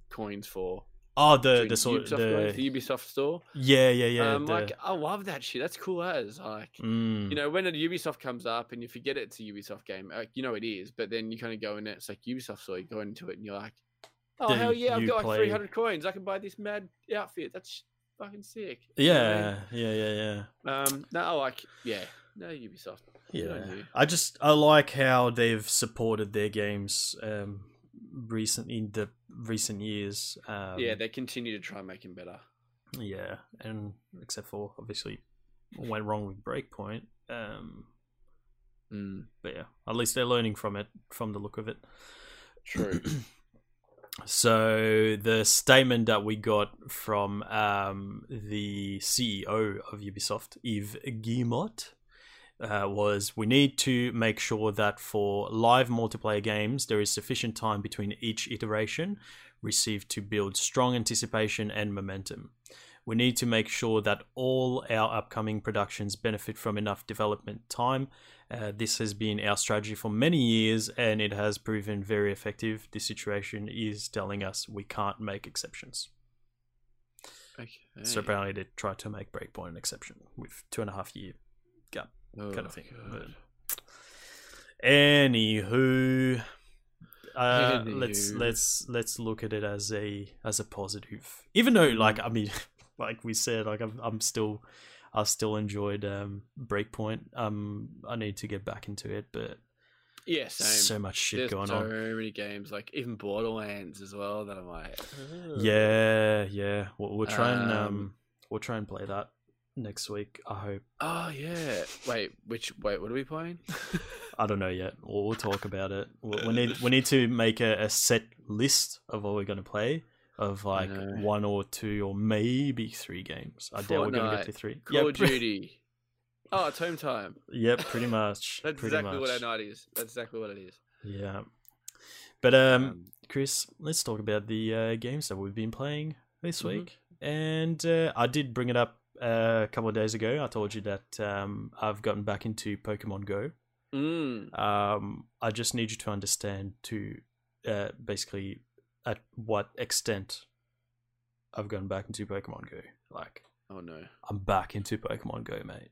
coins for. Oh, the the sort Ubisoft the the Ubisoft store. yeah yeah yeah. um, the- like I love that shit. That's cool as like. Mm. You know, when a Ubisoft comes up and you forget it's a Ubisoft game, like, you know it is, but then you kind of go in there, it's like Ubisoft store, you go into it and you're like, oh, hell yeah, I've got like 300 coins. I can buy this mad outfit. That's fucking sick. You know I mean? yeah yeah yeah yeah Um, no, I like, yeah, no Ubisoft. Yeah. I just I like how they've supported their games um recent in the recent years. Um, yeah, they continue to try and make him better. yeah, and except for obviously what went wrong with Breakpoint. Um, Mm, but yeah, at least they're learning from it, from the look of it. true. So the statement that we got from um, the CEO of Ubisoft, Yves Guillemot, uh, was we need to make sure that for live multiplayer games there is sufficient time between each iteration received to build strong anticipation and momentum. We need to make sure that all our upcoming productions benefit from enough development time. Uh, this has been our strategy for many years and it has proven very effective. This situation is telling us we can't make exceptions. okay. So apparently they tried to make Breakpoint an exception with two and a half year gap oh, kind of thing. God. Anywho, uh, let's let's let's look at it as a as a positive. Even though, like. I mean, like we said, like I'm I'm still I still enjoyed um Breakpoint. Um, I need to get back into it, but Yeah, same. so much shit There's going so on. So many games, like even Borderlands as well, that I'm like, "Ugh." Yeah, yeah. We'll, we'll try and um, Um, we'll try and play that next week. I hope. Oh yeah. Wait, which wait, what are we playing? I don't know yet. We'll, we'll talk about it. We, we need we need to make a, a set list of what we're going to play. Of like one or two or maybe three games. I doubt we're going to get to three. Call of Duty. Oh, it's home time. yep, pretty much. That's pretty exactly much. what know it is. That's exactly what it is. Yeah. But um, Um, Chris, let's talk about the uh, games that we've been playing this Mhm. week. And uh, I did bring it up uh, a couple of days ago. I told you that um, I've gotten back into Pokemon Go. Mm. Um, I just need you to understand to uh, basically at what extent I've gone back into Pokemon Go. Like, Oh no. I'm back into Pokemon Go, mate.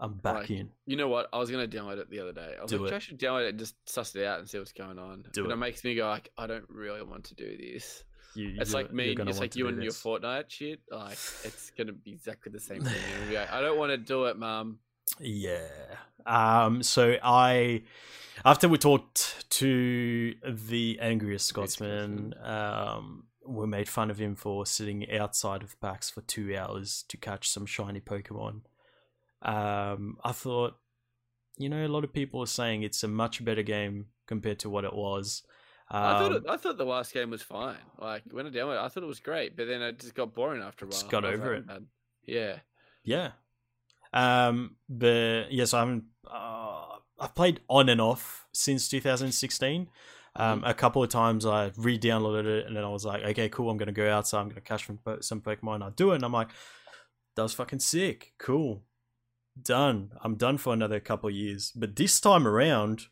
I'm back Like, in. You know what? I was gonna download it the other day. I was Do like, it. I should download it and just suss it out and see what's going on. Do but it. it makes me go like, I don't really want to do this. You, It's like me. It's like you and your this. Fortnite shit. Like it's gonna be exactly the same thing. You're gonna be like, I don't want to do it, mom. Yeah. Um. So I, after we talked to the angriest Scotsman, um, we made fun of him for sitting outside of PAX for two hours to catch some shiny Pokemon. Um. I thought, you know, a lot of people are saying it's a much better game compared to what it was. Um, I thought it, I thought the last game was fine. Like when I downloaded, it, I thought it was great, but then it just got boring after a while. Just got over it. "Man." Yeah. Yeah. Um, but yes, I haven't. Uh, I've played on and off since 2016. Um, a couple of times I re-downloaded it, and then I was like, okay, cool, I'm gonna go outside, I'm gonna catch some po- some Pokemon. I do it, and I'm like, that was fucking sick, cool, done. I'm done for another couple of years. But this time around,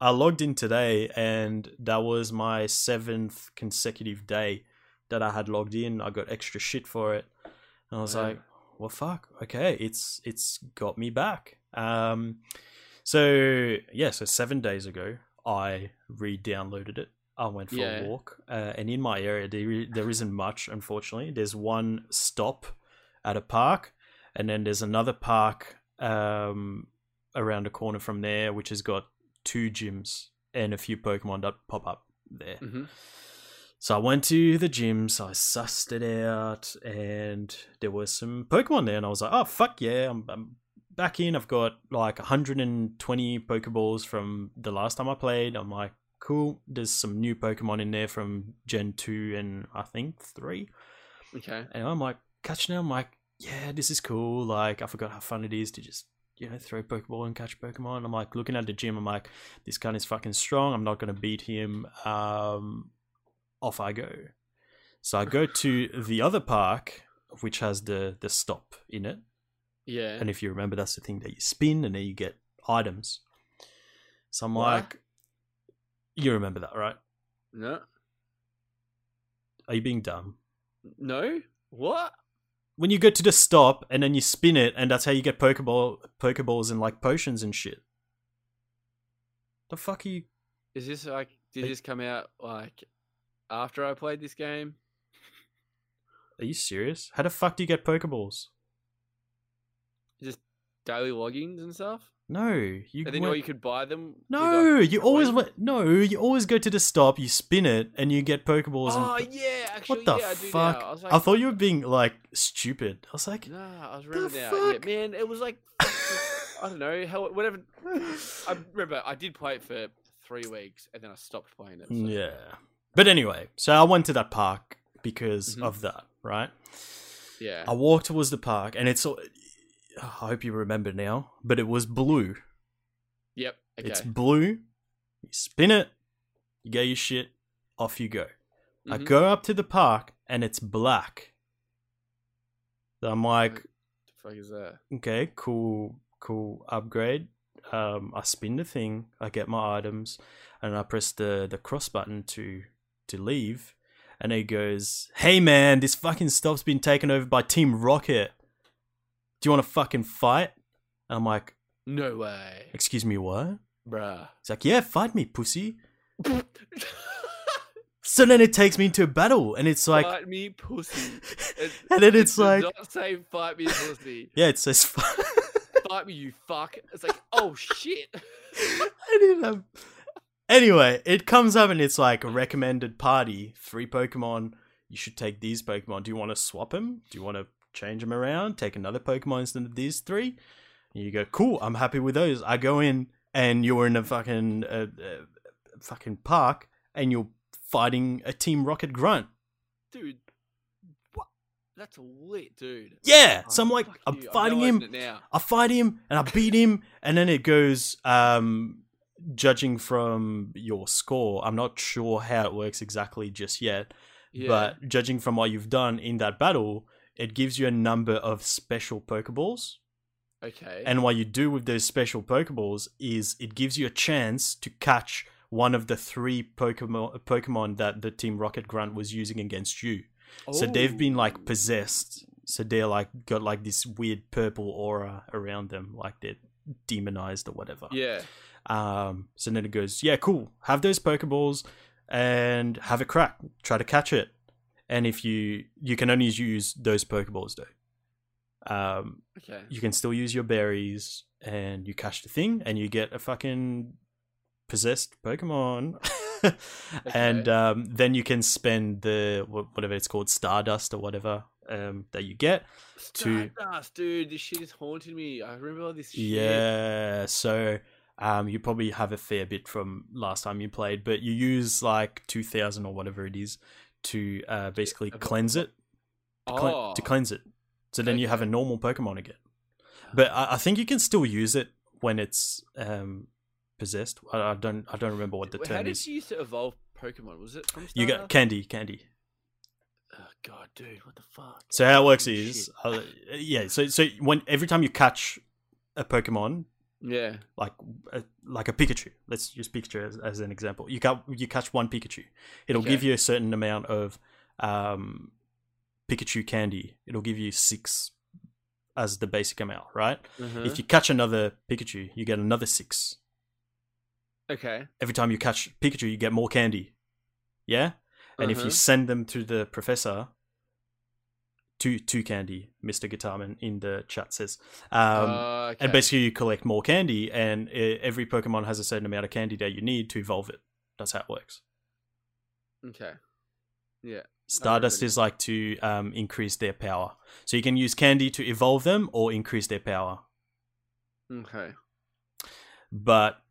I logged in today, and that was my seventh consecutive day that I had logged in. I got extra shit for it, and I was Wow. like, well, fuck, okay, it's it's got me back. Um, so yeah, so seven days ago, I re-downloaded it. I went for Yeah. a walk, uh, and in my area, there there isn't much. Unfortunately, there's one stop at a park, and then there's another park um, around a corner from there, which has got two gyms and a few Pokemon that pop up there. hmm So I went to the gyms, I sussed it out, and there was some Pokemon there, and I was like, oh, fuck yeah, I'm, I'm back in. I've got like 120 Pokeballs from the last time I played. I'm like, cool. There's some new Pokemon in there from Gen 2 and I think 3. Okay. And I'm like, catching them, I'm like, yeah, this is cool. Like, I forgot how fun it is to just, you know, throw Pokeball and catch Pokemon. I'm like, looking at the gym, I'm like, this gun is fucking strong. I'm not going to beat him. Um, off I go. So I go to the other park, which has the, the stop in it. Yeah. And if you remember, that's the thing that you spin and then you get items. So I'm What? like, you remember that, right? no. Are you being dumb? No. What? When you go to the stop and then you spin it, and that's how you get Pokeball, Pokeballs and like potions and shit. The fuck are you? Is this like? Did Are- this come out like after I played this game? Are you serious? How the fuck do you get Pokeballs? Just daily loggings and stuff. No, you. And then went- you could buy them. no, you always went. No, you always go to the stop. You spin it, and you get Pokeballs. Oh and yeah, actually, what the yeah, I do fuck? now. I was like, I thought you were being like stupid. I was like, Nah, I was The now. Yeah, man, it was like I don't know, hell, whatever. I remember I did play it for three weeks and then I stopped playing it. so- Yeah. But anyway, so I went to that park because Mhm. of that, right? yeah. I walked towards the park, and it's. All- I hope you remember now, but it was blue. Yep. Okay. It's blue. You spin it, you get your shit, off you go. I Mhm. go up to the park, and it's black. So I'm like, the fuck is that? okay, cool, cool upgrade. Um, I spin the thing, I get my items, and I press the the cross button to to leave, and it goes, "Hey man, this fucking stuff's been taken over by Team Rocket. Do you want to fucking fight?" And I'm like, No way, "Excuse me, what?" bruh. It's like, "Yeah, fight me, pussy." So then it takes me into a battle, and it's like, fight me, pussy. It- and then it it's does like, not say fight me, pussy. yeah, it says. fight me, you fuck. It's like, oh shit. I didn't have. Anyway, it comes up and it's like a recommended party. Three Pokemon. You should take these Pokemon. Do you want to swap them? Do you want to change them around? Take another Pokemon instead of these three? And you go, cool. I'm happy with those. I go in and you're in a fucking uh, uh, fucking park and you're fighting a Team Rocket Grunt. dude. What? That's lit, dude. Yeah. Oh, So I'm like, I'm you. fighting him. downloading It now. I fight him and I beat him, and then it goes. Um, judging from your score, I'm not sure how it works exactly just yet, Yeah. but judging from what you've done in that battle, it gives you a number of special Pokeballs. okay. And what you do with those special Pokeballs is it gives you a chance to catch one of the three Pokemon Pokemon that the Team Rocket Grunt was using against you. So they've been like possessed. So they're like got like this weird purple aura around them, like they're demonized or whatever. Yeah. Um. So then it goes, yeah, cool. Have those Pokeballs and have a crack. Try to catch it. And if you you can only use those Pokeballs though. Um. Okay. You can still use your berries and you catch the thing and you get a fucking possessed Pokemon. And um, then you can spend the whatever it's called, Stardust or whatever um, that you get. to- Stardust, dude. This shit is haunting me. I remember all this shit. Yeah. So um, you probably have a fair bit from last time you played, but you use like two thousand or whatever it is to uh, basically cleanse it. To, cle- Oh. to cleanse it. So then you have a normal Pokemon again. But I, I think you can still use it when it's um, possessed. I, I don't I don't remember what the How term did is. you used to evolve Pokemon? Was it from You Stardust? got candy, candy. Oh god, dude, what the fuck? So how it works Holy is, uh, yeah. So so when every time you catch a Pokemon, yeah, like a, like a Pikachu, let's use Pikachu as, as an example. You got you catch one Pikachu, it'll Okay. give you a certain amount of um, Pikachu candy. It'll give you six as the basic amount, right? uh-huh. If you catch another Pikachu, you get another six. okay, Every time you catch Pikachu, you get more candy. Yeah, and if Uh-huh. you send them to the professor, two two candy, Mister Guitarman in the chat says. Um, Uh, okay. And basically, you collect more candy, and every Pokemon has a certain amount of candy that you need to evolve it. That's how it works. okay, yeah, Stardust is like to um, increase their power. So you can use candy to evolve them or increase their power. okay, But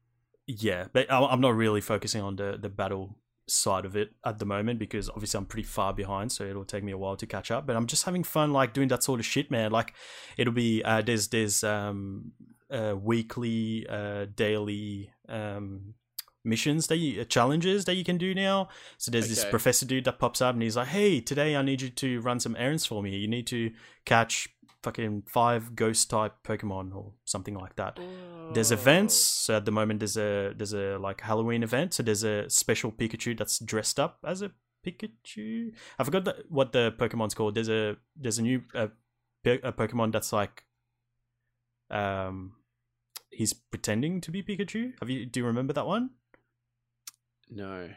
yeah, but I'm not really focusing on the, the battle side of it at the moment because obviously I'm pretty far behind, so it'll take me a while to catch up. But I'm just having fun, like doing that sort of shit, man. Like it'll be uh, there's there's um, uh, weekly, uh, daily um, missions that you uh, challenges that you can do now. So there's this professor dude that pops up and he's like, "Hey, today I need you to run some errands for me. You need to catch." Fucking five ghost type Pokemon or something like that. There's events so at the moment there's a there's a like halloween event so there's a special pikachu that's dressed up as a pikachu. I forgot the, what the pokemon's called. There's a there's a new uh, a pokemon that's like um he's pretending to be pikachu. Have you do you remember that one? No,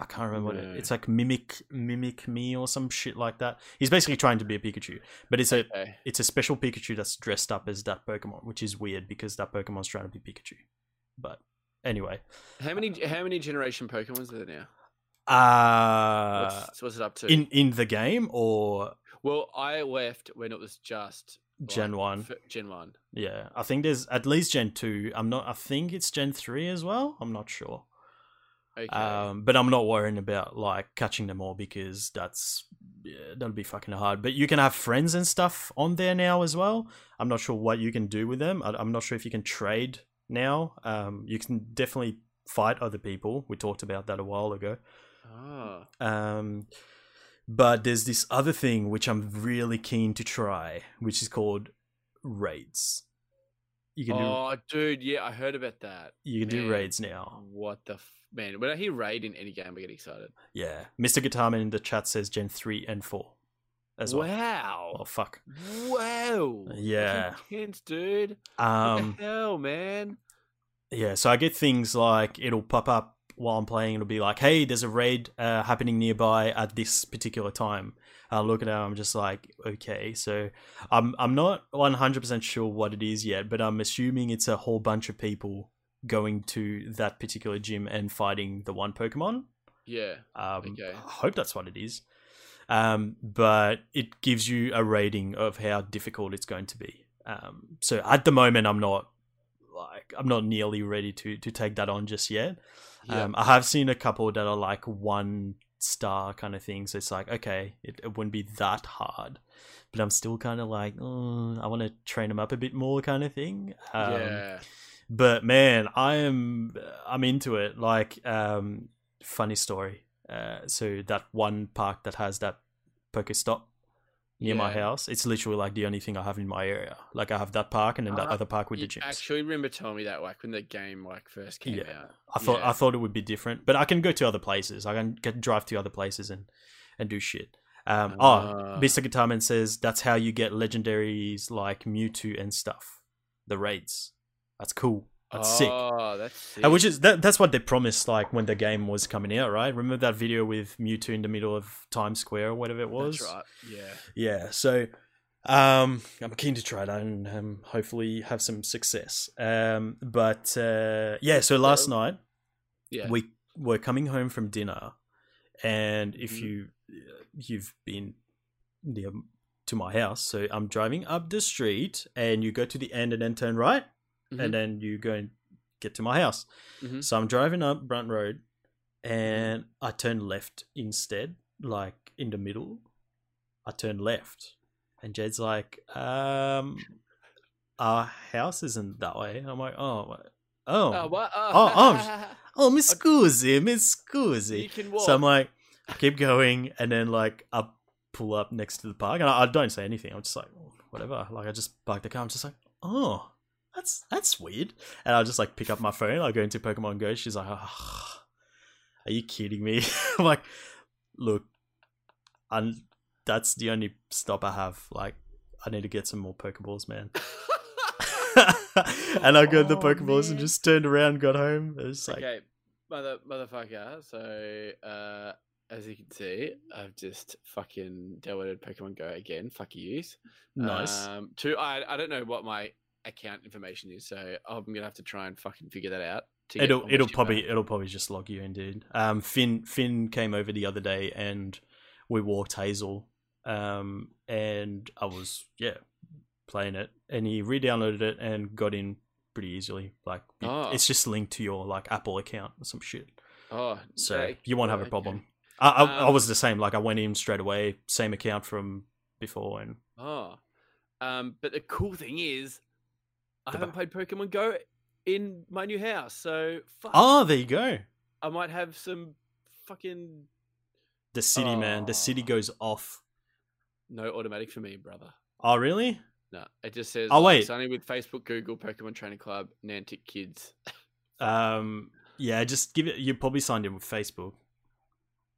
i can't remember what it, it's like mimic mimic me or some shit like that he's basically trying to be a pikachu but it's a okay, it's a special Pikachu that's dressed up as that Pokemon, which is weird because that Pokemon's trying to be Pikachu. But anyway, how many how many generation Pokemons are there now? uh, What's, what's it up to? in in the game or well, I left when it was just Gen one? Gen one. Yeah, I think there's at least Gen two. I'm not. I think it's Gen three as well. I'm not sure. Okay, Um, but I'm not worrying about like catching them all because that's yeah, that'll be fucking hard. But you can have friends and stuff on there now as well. I'm not sure what you can do with them. I, I'm not sure if you can trade now. Um, you can definitely fight other people. We talked about that a while ago. oh, Um, but there's this other thing which I'm really keen to try, which is called raids. You can do oh, dude, yeah, I heard about that. you can do raids now. What the f- man? When I hear raid in any game, I get excited. Yeah, Mr. Guitarman in the chat says Gen three and four as well. Wow, Oh fuck. wow, Yeah. Intense, dude. Um, what the hell, man? yeah, so I get things like it'll pop up while I'm playing. It'll be like, "Hey, there's a raid uh, happening nearby at this particular time." I look at it, I'm just like, "Okay." So I'm I'm not 100 percent sure what it is yet, but I'm assuming it's a whole bunch of people going to that particular gym and fighting the one Pokemon. Yeah, Um, Okay. I hope that's what it is. Um, but it gives you a rating of how difficult it's going to be. Um, so at the moment, I'm not like I'm not nearly ready to to take that on just yet. yeah. Um, I have seen a couple that are like one star kind of things. So it's like okay, it, it wouldn't be that hard, but I'm still kind of like, oh, I want to train them up a bit more, kind of thing. Um, yeah. But man i am i'm into it. Like um funny story. Uh so that one park that has that pokestop near my house it's literally like the only thing i have in my area. Like i have that park and then that Ah, other park with the gyms. actually remember telling me that like when the game like first came Yeah. out. i thought Yeah. i thought it would be different but i can go to other places. I can get drive to other places and and do shit. Um oh Ah. mr guitarman says that's how you get legendaries like mewtwo and stuff. The raids that's cool that's sick Oh, that's sick. Uh, which is that, that's what they promised like when the game was coming out, right? Remember that video with Mewtwo in the middle of Times Square or whatever it was? That's right. Yeah. Yeah, so um I'm keen to try that and um, hopefully have some success. Um but uh yeah, so last So- night Yeah. we were coming home from dinner and if Mhm. you you've been near to my house, so I'm driving up the street and you go to the end and then turn right Mhm. and then you go and get to my house. Mhm. So I'm driving up Brunt Road and I turn left instead, like in the middle. I turn left. And Jed's like, um, our house isn't that way. I'm like, oh, oh, Oh, what? Oh, oh, oh, mi scusi, mi scusi. you can walk. So I'm like, I keep going, and then like I pull up next to the park, and I, I don't say anything. I'm just like, whatever. Like I just park the car. I'm just like, oh, that's that's weird. And I just like pick up my phone. I go into Pokemon Go. She's like, oh, are you kidding me? I'm like, look, and that's the only stop I have. Like, I need to get some more Pokeballs, man. and I got the Oh, Pokeballs and just turned around, got home. It was like, okay, mother motherfucker. So, uh, as you can see, I've just fucking downloaded Pokemon Go again. Fuck you. nice. Um, two. I I don't know what my account information is, so I'm gonna have to try and fucking figure that out. to it'll it'll probably back. it'll probably just log you in, dude. Um, Finn Finn came over the other day and we walked Hazel, um, and I was yeah playing it, and he re-downloaded it and got in pretty easily. Like it- Oh. it's just linked to your like Apple account or some shit, Oh, so okay, you won't have a problem. I, I, I Um, was the same. Like I went in straight away, same account from before, and Oh, um, but the cool thing is, I haven't played Pokemon Go in my new house, so fuck, oh, there you go. I might have some fucking The city, man. The city Oh. goes off. no automatic for me, brother. Oh, really? No, it just says. Oh, wait. signing with Facebook, Google, Pokemon Training Club, Niantic Kids. Um, yeah, just give it. You probably signed in with Facebook.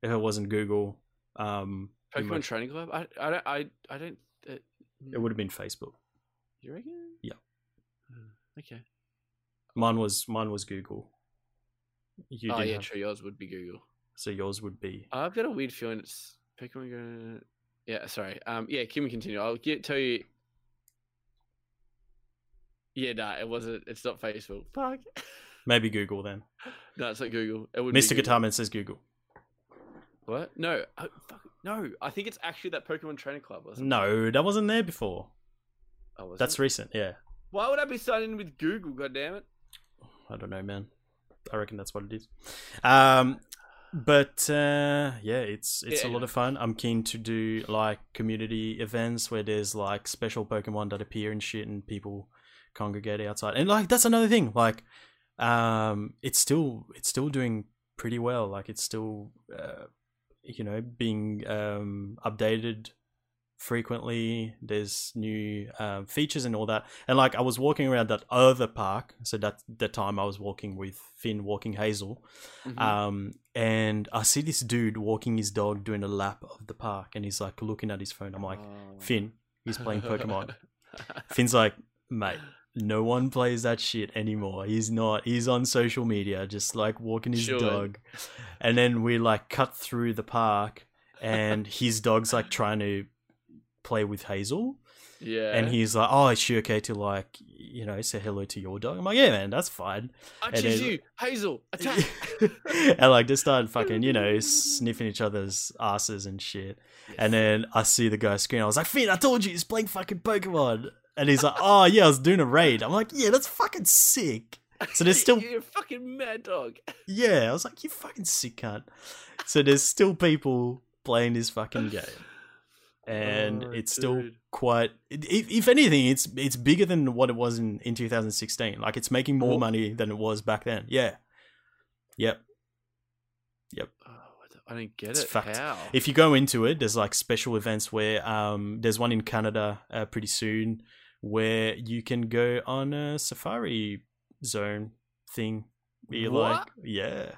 If it wasn't Google, um, Pokemon might- Training Club. I I don't I I don't. Uh, it would have been Facebook. You reckon? Yeah. Okay. Mine was mine was Google. You oh did yeah, have, true. Yours would be Google. so yours would be. I've got a weird feeling it's Pokemon Go. Yeah, sorry. Um, yeah, can we continue? I'll get, tell you. Yeah, nah, it wasn't. It's not Facebook. Fuck. Maybe Google then. no, it's not Google. It would Mr. Google. Guitarman says Google. What? No. Oh, fuck. No, I think it's actually that Pokemon Training Club. Wasn't it? No, that wasn't there before. Oh, was That's it? recent. Yeah, Why would I be signing in with Google? God damn it. I don't know, man. I reckon that's what it is. Um, but uh, yeah, it's it's Yeah, a lot of fun. I'm keen to do like community events where there's like special Pokemon that appear and shit, and people congregate outside. And like that's another thing. Like, um, it's still it's still doing pretty well. Like it's still uh, you know being um updated frequently there's new um, features and all that and like i was walking around that other park so that the time i was walking with finn walking hazel Mhm. um and i see this dude walking his dog doing a lap of the park and he's like looking at his phone i'm like Oh. finn he's playing pokemon finn's like mate no one plays that shit anymore he's not he's on social media just like walking his Sure. dog and then we like cut through the park and his dog's like trying to play with hazel yeah. and he's like, "Oh, is she okay to like, you know, say hello to your dog?" I'm like, "Yeah, man, that's fine." I and choose then- you, Hazel. Attack. and like they started fucking, you know, sniffing each other's asses and shit. And then I see the guy scream. I was like, "Finn, I told you he's playing fucking Pokemon." And he's like, "Oh yeah, I was doing a raid." I'm like, "Yeah, that's fucking sick." So there's still, You're a fucking mad dog. yeah, I was like, "You fucking sick cunt." So there's still people playing this fucking game, and Oh, it's still quite if, if anything it's it's bigger than what it was in, in 2016 like it's making more Well- money than it was back then. Yeah. Yep. Oh, what the- I didn't get It's it. fucked. How? if you go into it there's like special events where um there's one in canada uh, pretty soon where you can go on a safari zone thing where you're like yeah.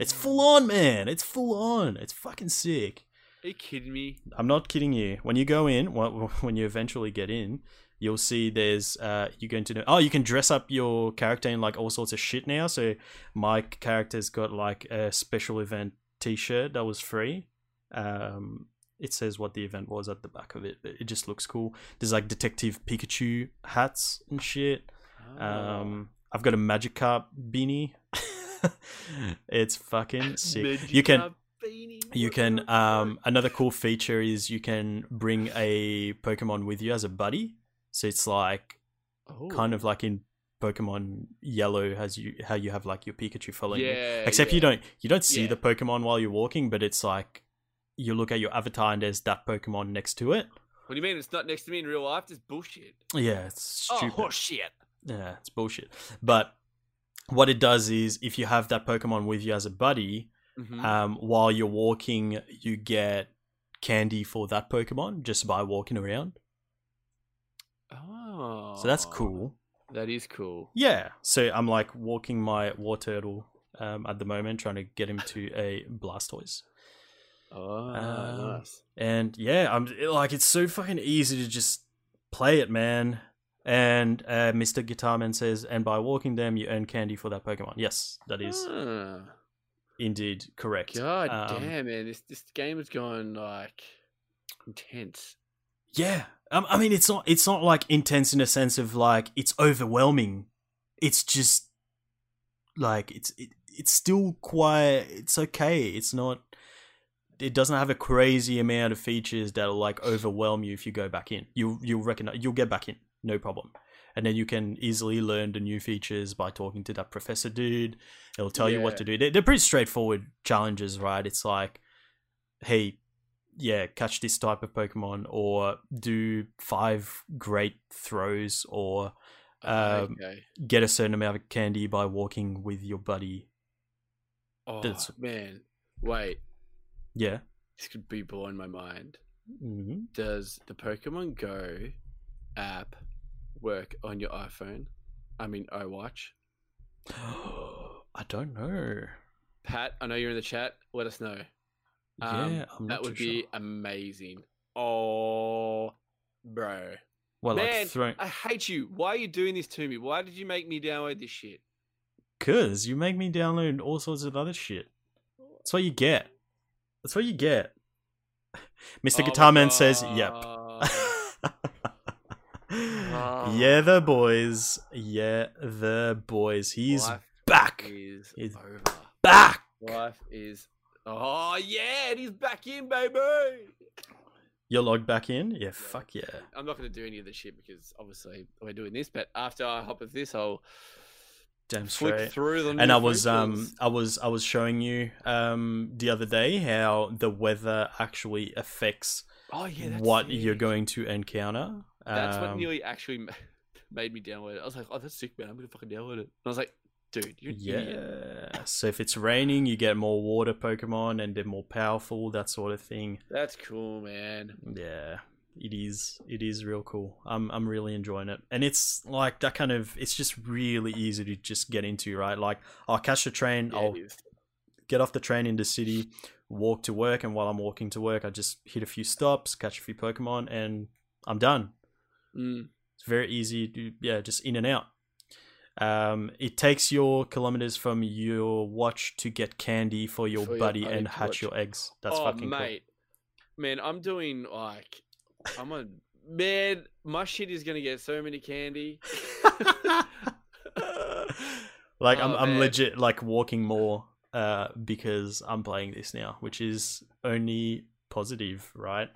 It's full on man. It's full on. It's fucking sick Are you kidding me? I'm not kidding you. When you go in, when you eventually get in, you'll see there's uh you're going to know oh you can dress up your character in like all sorts of shit now. So my character's got like a special event T-shirt that was free. Um, it says what the event was at the back of it. but It just looks cool. There's like Detective Pikachu hats and shit. Oh. Um, I've got a Magikarp beanie. it's fucking sick. You can Magikarp you can um another cool feature is you can bring a pokemon with you as a buddy so it's like? Oh. kind of like in pokemon yellow has you how you have like your pikachu following you yeah. except you don't you don't see Yeah. the pokemon while you're walking but it's like you look at your avatar and there's that pokemon next to it What do you mean? It's not next to me in real life. Just bullshit. yeah it's stupid Oh, shit. yeah it's bullshit but what it does is if you have that Pokemon with you as a buddy, Mhm. um, while you're walking, you get candy for that Pokemon just by walking around. oh, So that's cool. That is cool. Yeah. So I'm like walking my Wartortle um, at the moment, trying to get him to a Blastoise. Oh, Um, nice. And yeah, I'm like, it's so fucking easy to just play it, man. And uh, Mr. Guitarman says, and by walking them, you earn candy for that Pokemon. Yes, that is Ah, indeed correct. God Um, damn, man! This this game is going like intense. Yeah, um, I mean, it's not it's not like intense in a sense of like it's overwhelming. It's just like it's it, it's still quite it's okay. It's not. It doesn't have a crazy amount of features that'll like overwhelm you if you go back in. You you'll recognize you'll get back in, no problem. And then you can easily learn the new features by talking to that professor dude. It'll tell you what to do. They're, they're pretty straightforward challenges, right? It's like, hey, yeah, catch this type of Pokemon, or do five great throws, or Um, okay. get a certain amount of candy by walking with your buddy. Oh that's- man, wait. Yeah. This could be blowing my mind. hmm Does the Pokemon Go app work on your iPhone? I mean, iWatch. I don't know. Pat, I know you're in the chat. Let us know. Um, yeah, I'm that would be sure. amazing. Oh, bro. Well, Man, like throwing I hate you. Why are you doing this to me? Why did you make me download this shit? Cause you make me download all sorts of other shit. That's what you get. That's what you get. Mr. Oh my Guitar Man says, "Yep." Yeah, the boys. Yeah, the boys. He's Life back. is He's- over. Back. Life is. Oh yeah, and he's back in, baby. You're logged back in. Yeah, fuck yeah. I'm not going to do any of this shit because obviously we're doing this. But after I hop of this, I'll Damn flick straight. through them. and I was um I was I was showing you um the other day how the weather actually affects oh yeah, what sick. you're going to encounter. That's what Um, nearly actually made me download it. I was like, oh, that's sick, man. I'm gonna fucking download it. And I was like, dude, you're an idiot. Yeah. So if it's raining, you get more water Pokemon and they're more powerful, that sort of thing. That's cool, man. Yeah. It is it is real cool. I'm I'm really enjoying it. And it's like that kind of it's just really easy to just get into, right? Like I'll catch the train, Yeah, I'll get off the train in the city, walk to work, and while I'm walking to work, I just hit a few stops, catch a few Pokemon, and I'm done. Mm. It's very easy to yeah, just in and out. Um, it takes your kilometers from your watch to get candy for your For your buddy buddy and hatch watch. your eggs. That's oh, fucking mate, man, I'm doing like, I'm a man. My shit is gonna get so many candy. cool. like I'm Oh, I'm man. legit like walking more uh because I'm playing this now, which is only positive, right?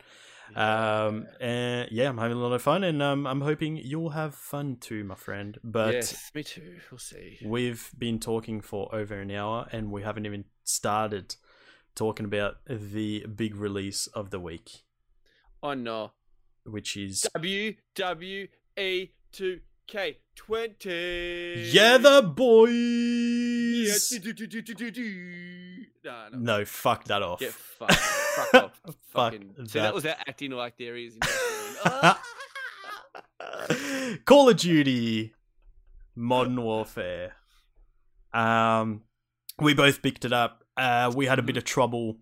Um, and yeah, I'm having a lot of fun, and um, I'm hoping you'll have fun too, my friend. But yes, me too. We'll see. we've been talking for over an hour, and we haven't even started talking about the big release of the week, Oh no. which is W W E two K twenty. yeah, the boys. do, do, do, do. No, no. Fuck that off. Get fucked. Fuck off. Fuck Fucking. See, that that. was that acting like there is. Call of Duty Modern Warfare. Um we both picked it up. Uh we had a bit of trouble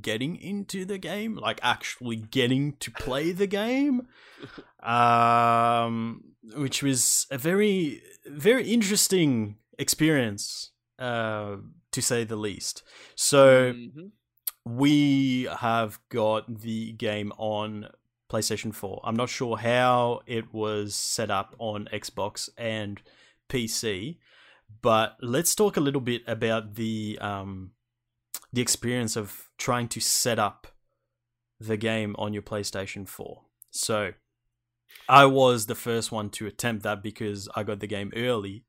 getting into the game, like actually getting to play the game. Um which was a very very interesting experience uh to say the least. So Mhm. we have got the game on PlayStation 4. I'm not sure how it was set up on Xbox and PC, but let's talk a little bit about the um, the experience of trying to set up the game on your PlayStation 4. So, I was the first one to attempt that because I got the game early.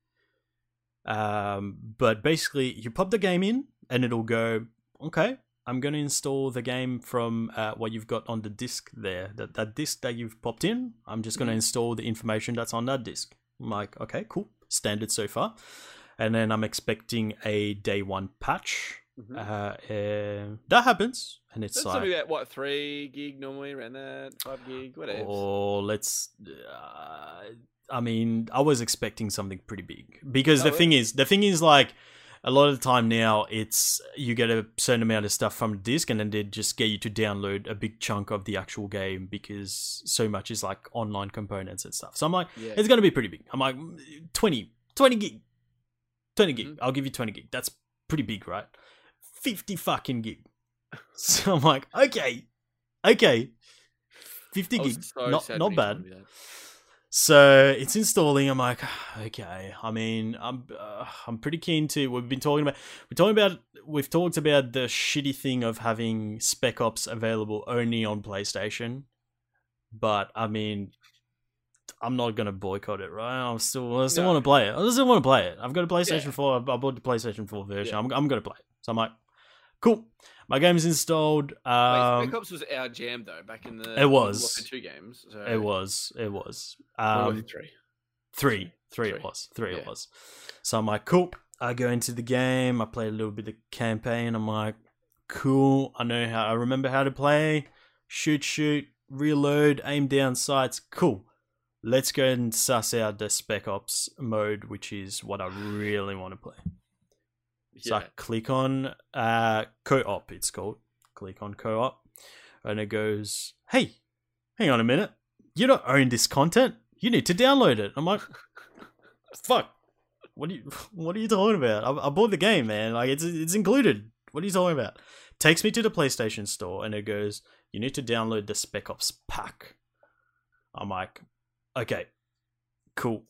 Um, but basically, you pop the game in, and it'll go, okay, I'm going to install the game from uh, what you've got on the disk there. That that disk that you've popped in, I'm just going to Mhm. install the information that's on that disk. I'm like, okay, cool. standard so far. And then I'm expecting a day one patch. Mhm. Uh, and that happens, and it's That's like, something about what three gig normally around that five gig whatever. or let's. Uh, I mean, I was expecting something pretty big because the Oh, thing is, the thing is like. A lot of the time now, it's you get a certain amount of stuff from the disc, and then they just get you to download a big chunk of the actual game because so much is like online components and stuff. So I'm like, Yeah. it's going to be pretty big. I'm like, "Mm, 20, 20 gig. 20 gig. Mhm. I'll give you 20 gig. That's pretty big, right? 50 fucking gig. So I'm like, okay, okay. 50 I gig. so not not bad. told me that. So it's installing. I'm like, okay. I mean, I'm uh, I'm pretty keen to. We've been talking about. We're talking about. We've talked about the shitty thing of having Spec Ops available only on PlayStation. But I mean, I'm not gonna boycott it, right? I'm still. I still No. want to play it. I still want to play it. I've got a PlayStation Yeah. 4. I bought the PlayStation 4 version. Yeah. I'm I'm gonna play it. So I'm like, cool. My game's installed. Wait, Um, Spec Ops was our jam though back in the It was. Two games. So it was. It was. Um, Warfare three. Three. Three, it was. Three it was. So I'm like, cool. I go into the game. I play a little bit of campaign. I'm like, cool. I know how. I remember how to play. Shoot, shoot, reload, aim down sights. Cool. Let's go and suss out the Spec Ops mode, which is what I really want to play. So I Yeah. click on uh, co-op. It's called. Click on co-op, and it goes, "Hey, hang on a minute. You don't own this content. You need to download it." I'm like, "Fuck. What are you? What are you talking about? I, I bought the game, man. Like it's it's included. What are you talking about?" Takes me to the PlayStation Store, and it goes, "You need to download the Spec Ops pack." I'm like, "Okay, cool.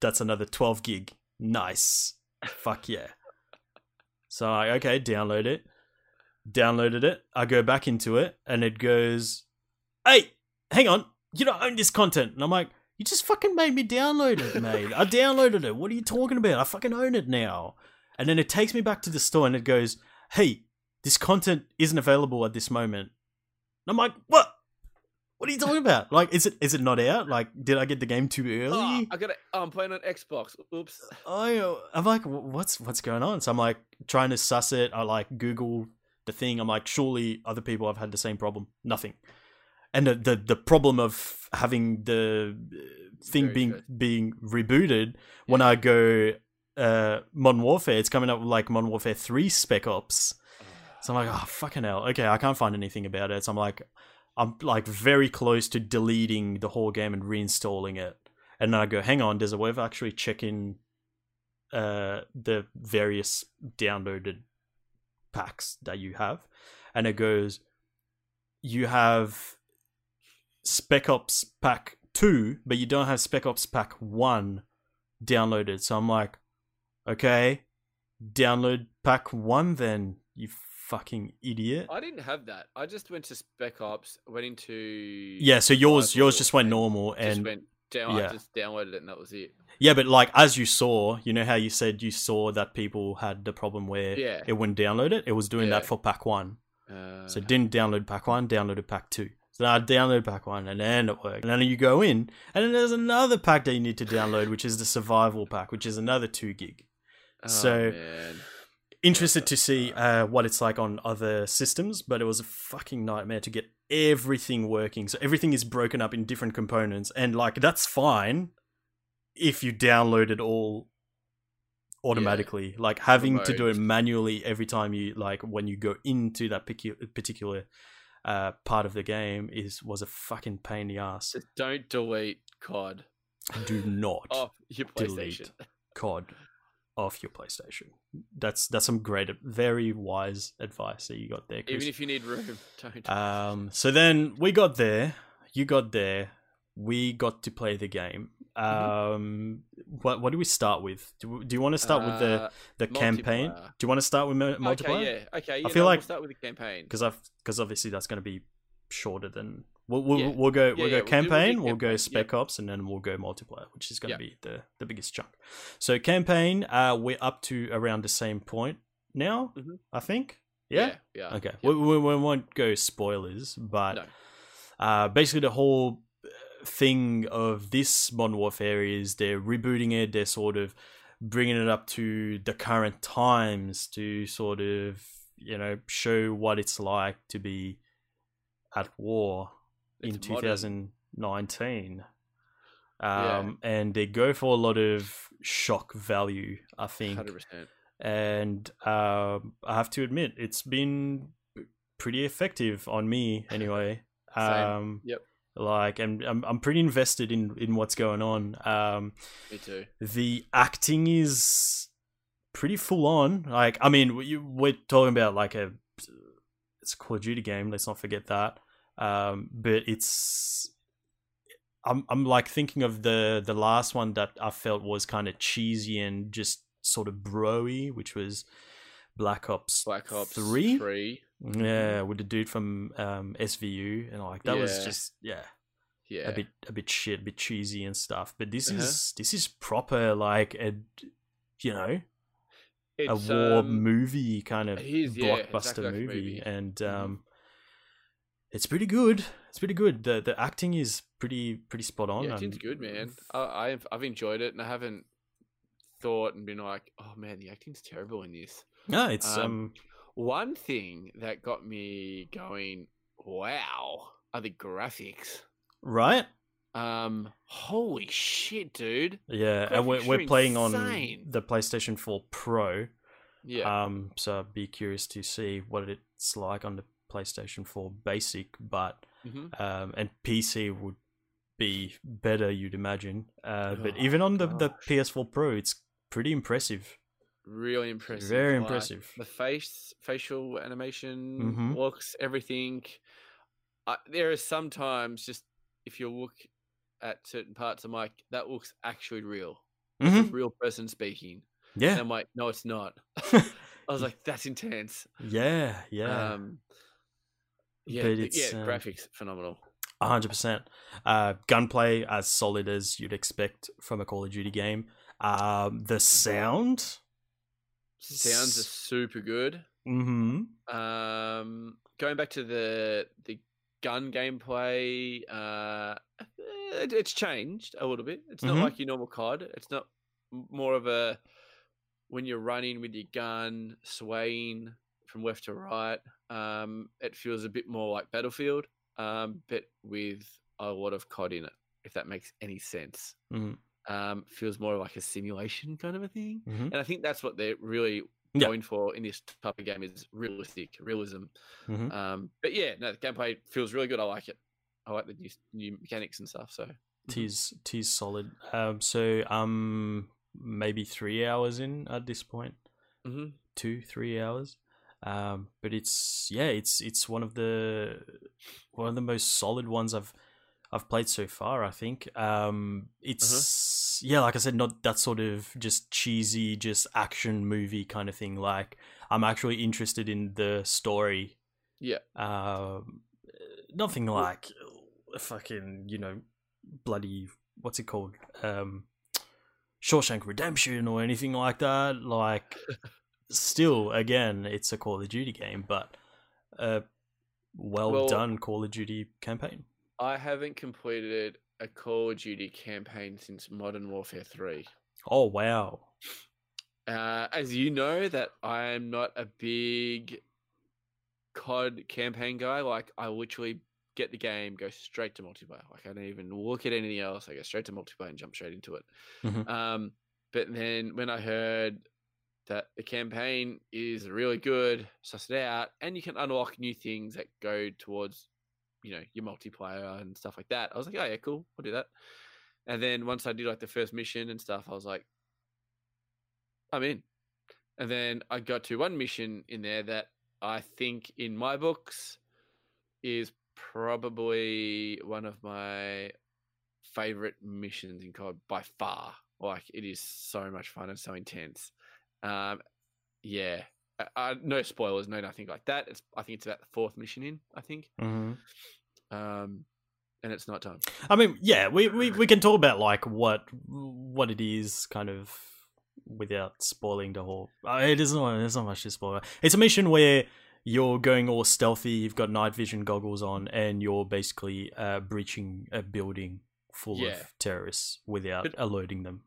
That's another 12 gig. Nice." Fuck yeah. So I okay, download it. Downloaded it. I go back into it and it goes, Hey, hang on, you don't own this content. And I'm like, You just fucking made me download it, mate. I downloaded it. What are you talking about? I fucking own it now. And then it takes me back to the store and it goes, Hey, this content isn't available at this moment. And I'm like, What? What are you talking about? Like, is it is it not out? Like, did I get the game too early? Oh, I got it. Oh, I'm playing on Xbox. Oops. I I'm like, what's what's going on? So I'm like trying to suss it. I like Google the thing. I'm like, surely other people have had the same problem. Nothing. And the the, the problem of having the uh, thing Very being good. being rebooted when I go uh Modern Warfare, it's coming up with like Modern Warfare Three Spec Ops. So I'm like, oh fucking hell. Okay, I can't find anything about it. So I'm like, I'm like very close to deleting the whole game and reinstalling it. And then I go, hang on, there's a way of actually checking uh, the various downloaded packs that you have. And it goes, you have Spec Ops Pack 2, but you don't have Spec Ops Pack 1 downloaded. So I'm like, okay, download Pack 1 then, you fucking idiot. I didn't have that. I just went to Spec Ops, went into Yeah, so yours yours just went and normal just and went down. yeah. I just downloaded it and that was it. yeah, but like as you saw, you know how you said you saw that people had the problem where Yeah. it wouldn't download it. It was doing that for pack one, Uh, so didn't download pack one, downloaded pack two. So I download pack one, and then it worked. And then you go in, and then there's another pack that you need to download, which is the survival pack, which is another two gig. oh, so- man. Interested to see uh, what it's like on other systems, but it was a fucking nightmare to get everything working. So everything is broken up in different components, and like that's fine if you download it all automatically. Like having to do it manually every time you like when you go into that particular uh, part of the game is was a fucking pain in the ass. Just don't delete COD Do not off your delete COD off your PlayStation. That's that's some great, very wise advice that you got there. Chris. Even if you need room, don't. Um, so then we got there. You got there. We got to play the game. Mm-hmm. Um, what what do we start with? Do, do you want to start with the Uh, the campaign? Do you want to start with multiplayer? Okay, yeah, okay. Yeah, feel no, like- we'll start with the campaign. Because I've because obviously that's going to be shorter than we'll we'll, Yeah. we'll go Yeah, we'll yeah, go we'll we'll campaign. We'll go campaign, spec ops, and then we'll go multiplayer, which is going to Yeah. be the the biggest chunk. So campaign, uh, we're up to around the same point now. Mhm. I think. Yeah. yeah. Okay. yeah. We, we, we won't go spoilers, but No. uh, basically the whole uh, thing of this Modern Warfare is they're rebooting it. They're sort of bringing it up to the current times to sort of you know show what it's like to be at war in It's modern. 2019. Yeah. Um, and they go for a lot of shock value, I think Hundred percent. and um, I have to admit it's been pretty effective on me anyway. Same. Um, Yep. Like, and I'm I'm pretty invested in in what's going on. Um, Me too. the acting is pretty full on. Like, I mean, we- we're talking about like a it's a Call of Duty game. Let's not forget that. Um, but it's I'm I'm like thinking of the the last one that I felt was kind of cheesy and just sort of broy, which was Black Ops Black Ops three. Three. Yeah, with the dude from um, SVU, and like that was just yeah Yeah. a bit a bit shit, a bit cheesy and stuff. But this Uh-huh. is this is proper like a you know It's, a war um, movie kind of is, yeah, blockbuster exactly like movie, movie. and Mhm. um, it's pretty good. It's pretty good. the The acting is pretty pretty spot on. Yeah, it's good, man. I, I've I've enjoyed it, and I haven't thought and been like, oh man, the acting's terrible in this. No, it's Um, um, One thing that got me going, wow, are the graphics. right. Um, holy shit, dude. Yeah, and we're we're playing on the PlayStation Four Pro. Yeah, Um, so I'd be curious to see what it's like on the PlayStation 4 Basic, but hmm um, and PC would be better, you'd imagine. Uh, but Oh, even on the, the. PS4 Pro, it's pretty impressive. really impressive. Very like, impressive. The face, facial animation, Mhm. looks, everything. Uh, there are sometimes just if you look at certain parts, I'm like, that looks actually real. It's a real person speaking. And Yeah, I'm like, no, it's not. I was like, that's intense. yeah, yeah, Um, yeah, But it's, yeah, um, graphics phenomenal. a hundred percent. Uh, gunplay as solid as you'd expect from a Call of Duty game. Um, the sound, Sounds are super good. mm-hmm. Um, going back to the the gun gameplay, uh, it, it's changed a little bit. It's not Mhm. like your normal COD. It's not more of a when you're running with your gun swaying from left to right. Um, it feels a bit more like Battlefield, um, but with a lot of COD in it. If that makes any sense. Mhm. Um, feels more like a simulation kind of a thing. Mhm. And I think that's what they're really Yeah. going for in this type of game is realistic realism. Mhm. Um, but yeah, no, the gameplay feels really good. I like it. I like the new, new mechanics and stuff. So Tis tis solid. Um, so um, maybe three hours in at this point, hmm two three hours. Um, but it's yeah, it's it's one of the one of the most solid ones I've I've played so far. I think. Um, it's yeah, like I said, not that sort of just cheesy, just action movie kind of thing. Like I'm actually interested in the story. yeah, Um, nothing like fucking you know bloody what's it called um Shawshank Redemption or anything like that like still again it's a Call of Duty game but a well, Well- done Call of Duty campaign I haven't completed a Call of Duty campaign since Modern Warfare Three. oh wow Uh, as you know, that I am not a big COD campaign guy. Like I literally get the game, go straight to multiplayer. Like I don't even look at anything else. I go straight to multiplayer and jump straight into it. Mhm. Um, but then when I heard that the campaign is really good, sussed it out, and you can unlock new things that go towards, you know, your multiplayer and stuff like that. I was like, oh yeah, cool, I'll do that. And then once I did like the first mission and stuff, I was like, I'm in. And then I got to one mission in there that I think in my books is probably one of my favorite missions in COD by far. Like it is so much fun and so intense. Um, yeah, uh, uh, no spoilers, no nothing like that. It's I think it's about the fourth mission in. I think, hmm um, and it's night time. I mean yeah we, we we can talk about like what what it is kind of without spoiling the whole uh, it isn't there's not much to spoil it's a mission where you're going all stealthy you've got night vision goggles on and you're basically uh, breaching a building full Yeah. of terrorists without But- alerting them.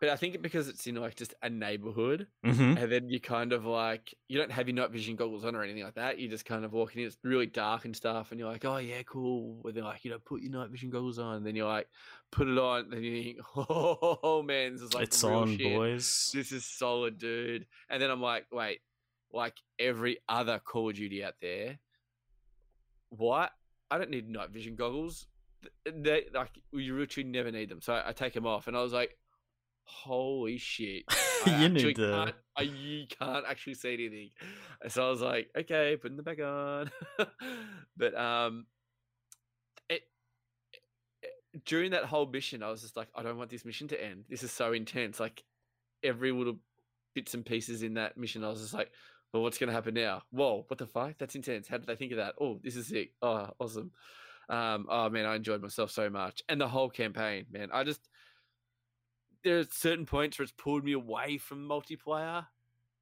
But I think because it's in like just a neighborhood, hmm and then you kind of like you don't have your night vision goggles on or anything like that. You just kind of walking in. It's really dark and stuff, and you're like, oh yeah, cool. And they're like, you know, put your night vision goggles on. And then you're like, put it on. And then you think, oh, man, this is like it's on, shit. boys. This is solid, dude. And then I'm like, wait, like every other Call of Duty out there, what? I don't need night vision goggles. Th- They like you literally never need them. So I, I take them off, and I was like, holy shit. I you actually need can't, I, you can't actually see anything. So I was like, okay, putting the back on. but um, it, it- during that whole mission, I was just like, I don't want this mission to end. This is so intense. Like every little bits and pieces in that mission, I was just like, well, what's going to happen now? Whoa, what the fuck? That's intense. How did they think of that? Oh, this is sick. Oh, awesome. Um, oh man, I enjoyed myself so much, and the whole campaign, man. I just there are certain points where it's pulled me away from multiplayer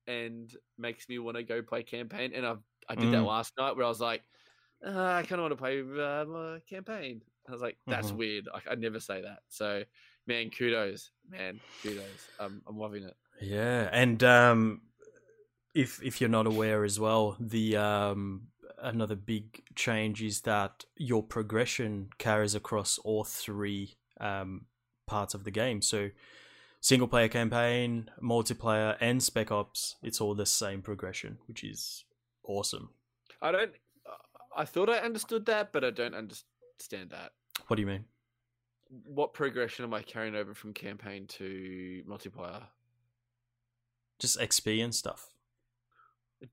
and makes me want to go play campaign. And I I did that Mm. last night where I was like, "Ah, I kind of want to play uh, my campaign. I was like, that's Mhm. weird. I, I'd never say that. So, man, kudos, man, kudos. Um, I'm loving it. Yeah, and um, if if you're not aware as well, the um, another big change is that your progression carries across all three um, parts of the game. So, single player campaign, multiplayer, and Spec Ops, it's all the same progression, which is awesome. I don't. I thought I understood that, but I don't understand that. What do you mean? What progression am I carrying over from campaign to multiplayer? Just XP and stuff.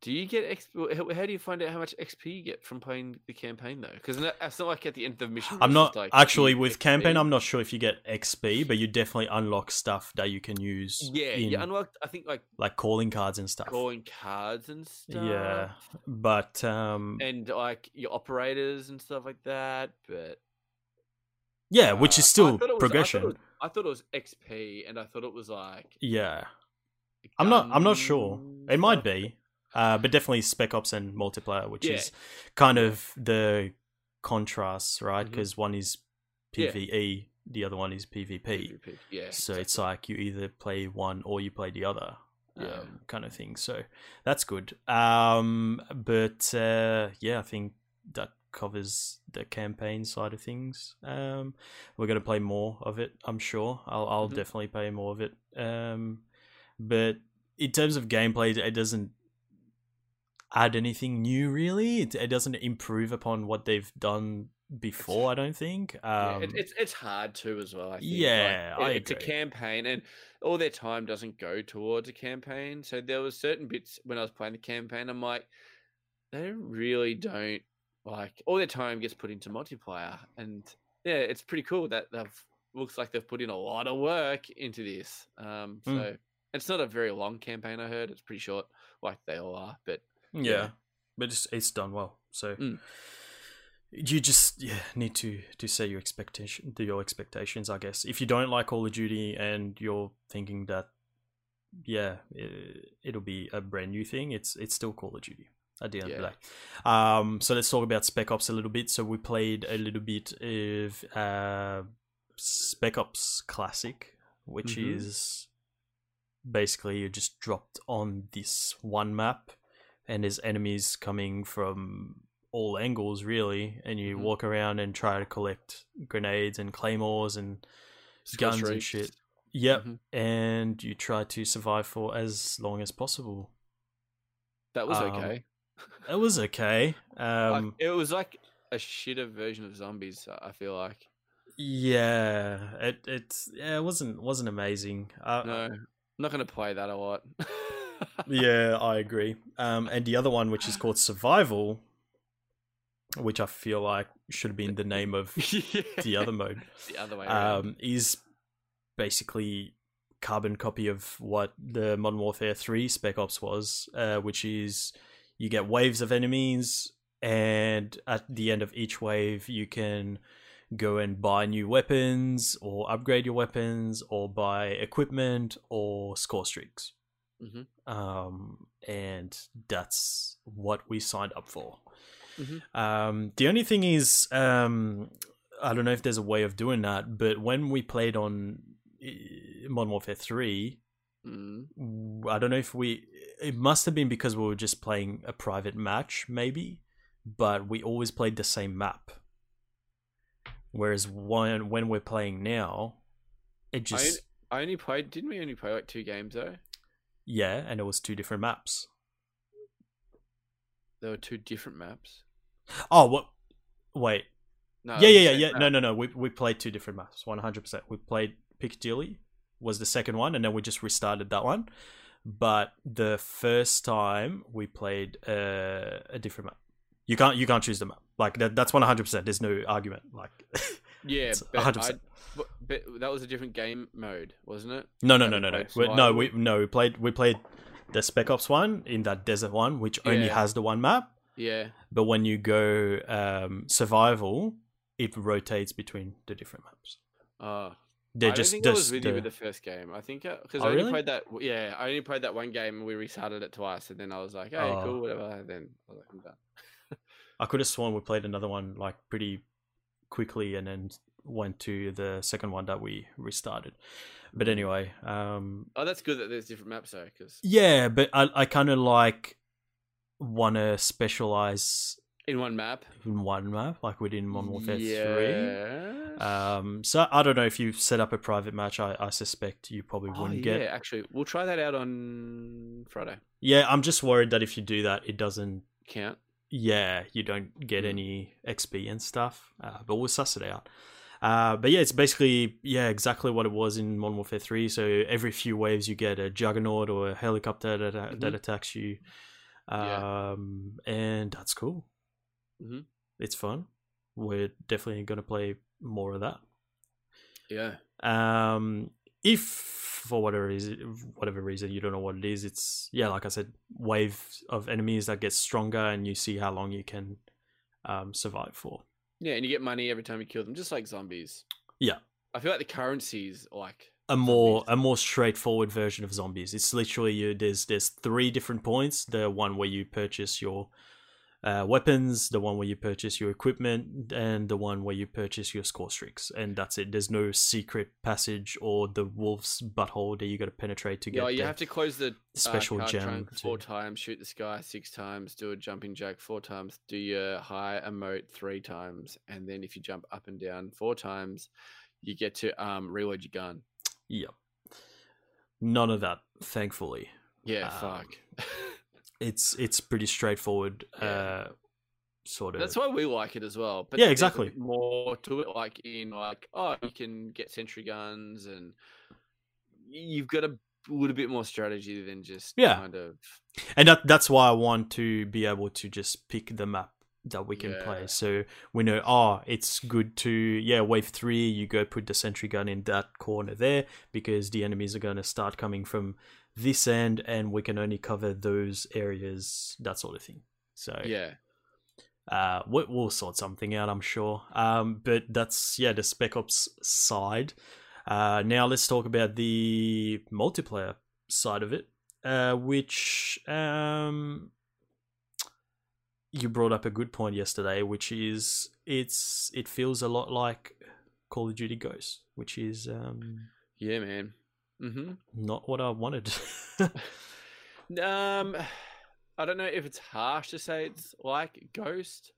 Do you get XP? How, how do you find out how much XP you get from playing the campaign though? Because it's not like at the end of the mission. I'm not like, actually with XP. campaign. I'm not sure if you get XP, but you definitely unlock stuff that you can use. Yeah, in, you unlocked. I think like like calling cards and stuff. calling cards and stuff. Yeah, but um, and like your operators and stuff like that. But yeah, which is uh, I still it was- I thought progression. was- I thought it was XP, and I thought it was like. yeah, I'm not. I'm not sure. It might be, uh, but definitely Spec Ops and multiplayer, which Yeah. is kind of the contrast, right? Because one is Yeah. PVE, the other one is PvP. PvP. Yeah. So it's like you either play one or you play the other. Yeah. Um, kind of thing. So that's good. Um, but uh, yeah, I think that covers the campaign side of things. Um, we're gonna play more of it. I'm sure. I'll I'll Mhm. definitely play more of it. Um, but in terms of gameplay, it doesn't add anything new. Really, it, it doesn't improve upon what they've done before. I don't think. Yeah, Um, it, it's it's hard to as well. I think. Yeah, Like, I it- it's a campaign, and all their time doesn't go towards a campaign. So there was certain bits when I was playing the campaign, I'm like, they really don't like all their time gets put into multiplayer, and yeah, it's pretty cool that they've looks like they've put in a lot of work into this. Um, so Mm. it's not a very long campaign. I heard it's pretty short, like they all are, but Yeah, Yeah. but it's it's done well. So Mm. you just yeah need to to set your expectation to your expectations. I guess if you don't like Call of Duty and you're thinking that yeah it, it'll be a brand new thing, it's it's still Call of Duty at the end of the day. Um, so let's talk about Spec Ops a little bit. So we played a little bit of uh, Spec Ops Classic, which Mhm. is basically you're just dropped on this one map and there's enemies coming from all angles really and you Mhm. walk around and try to collect grenades and claymores and skill guns and shit yep Mhm. and you try to survive for as long as possible That was Um, okay. it was okay um it was like a shitter version of zombies. I I feel like yeah it it's yeah it wasn't wasn't amazing uh, no, I'm not gonna play that a lot. yeah i agree um and the other one which is called survival which i feel like should have been the name of the other mode the other way around. um, is basically carbon copy of what the Modern Warfare 3 Spec Ops was, uh, which is you get waves of enemies, and at the end of each wave, you can go and buy new weapons, or upgrade your weapons, or buy equipment, or score streaks. Mhm. Um, and that's what we signed up for. Mhm. Um, the only thing is, um, I don't know if there's a way of doing that, but when we played on uh, Modern Warfare Three, Mm. w- I don't know if we. It must have been because we were just playing a private match, maybe, but we always played the same map. Whereas when when we're playing now, it I, just I only played. Didn't we only play like two games though? Yeah, and it was two different maps. There were two different maps. Oh, what? Wait, No, yeah, yeah, yeah, yeah. No, no, no. We we played two different maps. One hundred percent. We played Piccadilly was the second one, and then we just restarted that one. But the first time we played uh, a different map. You can't you can't choose the map. Like that, that's one hundred percent. There's no argument. Like Yeah, 100%. I, but, that was a different game mode, wasn't it? no, no, no, no, no. We- No, we no we played we played the Spec Ops one in that desert one, which only has the one map. Yeah. But when you go um, survival, it rotates between the different maps. Oh, They're I just think I was just with you the- with the first game. I think because Oh, I only really? played that. Yeah, I only played that one game and we restarted it twice, and then I was like, "Hey, Oh. cool, whatever." And then I was like, "I'm done." I could have sworn we played another one like pretty quickly and then went to the second one that we restarted. But anyway, um, Oh, that's good that there's different maps though, because yeah, but I, I kind of like want to specialize in one map. in one map, like we did in Modern Warfare 3. yeah. Um, so I don't know if you set up a private match. I, I suspect you probably oh, wouldn't yeah. get. Actually, we'll try that out on Friday. Yeah, I'm just worried that if you do that, it doesn't. Count. Yeah, you don't get Mm. any XP and stuff. Uh, but we'll suss it out. Uh, but yeah, it's basically yeah exactly what it was in Modern Warfare Three. So every few waves, you get a juggernaut or a helicopter that that Mhm. attacks you, Yeah. um, and that's cool. Mhm. It's fun. We're definitely gonna play more of that. Yeah. Um, if for whatever reason, whatever reason you don't know what it is, it's yeah, like I said, wave of enemies that gets stronger, and you see how long you can um, survive for. Yeah, and you get money every time you kill them, just like zombies. Yeah. I feel like the currencies like A more Zombies. a more straightforward version of zombies. It's literally you. There's there's three different points. The one where you purchase your uh, weapons, the one where you purchase your equipment, and the one where you purchase your score streaks, and that's it. There's no secret passage or the wolf's butthole that you got to penetrate to get. Yeah, you have to close the special uh, gem trunk four to- times, shoot the sky six times, do a jumping jack four times, do your high emote three times, and then if you jump up and down four times, you get to um reload your gun. Yep. None of that, thankfully. Yeah, Um, fuck. It's it's pretty straightforward. Yeah. Uh, sort of. That's why we like it as well. But Yeah, exactly. More to it, like in like oh, you can get sentry guns, and you've got a little bit more strategy than just Yeah. kind of and that that's why I want to be able to just pick the map that we can play. So we know, oh, it's good to yeah, wave three. You go put the sentry gun in that corner there because the enemies are going to start coming from this end, and we can only cover those areas. That sort of thing. So yeah. uh, we- we'll sort something out, I'm sure. Um, but that's yeah, the Spec Ops side. Uh, now let's talk about the multiplayer side of it, uh, which um, you brought up a good point yesterday, which is it's it feels a lot like Call of Duty Ghosts, which is um, Yeah, man. Mm-hmm. not what I wanted. Um, I don't know if it's harsh to say it's like Ghost.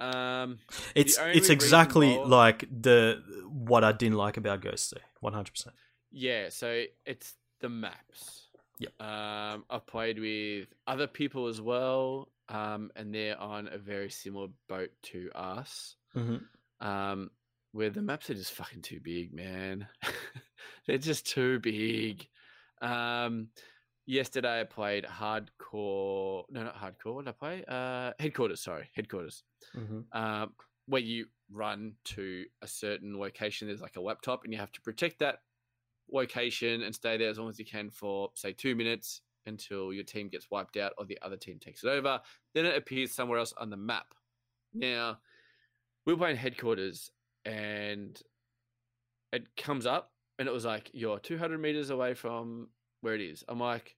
Um, it's it's exactly why- like the what I didn't like about Ghosts, there, one hundred percent. yeah. So it's the maps. Yeah. Um, I've played with other people as well. Um, and they're on a very similar boat to us. Mm-hmm. Um, where the maps are just fucking too big, man. they're just too big. Um, yesterday I played hardcore. No, not hardcore. What did I play? Uh, headquarters. Sorry, headquarters. Mm-hmm. um, where you run to a certain location. There's like a laptop, and you have to protect that location and stay there as long as you can for, say, two minutes until your team gets wiped out or the other team takes it over. Then it appears somewhere else on the map. Now, we were playing headquarters, and it comes up, and it was like, you're 200 meters away from where it is. I'm like,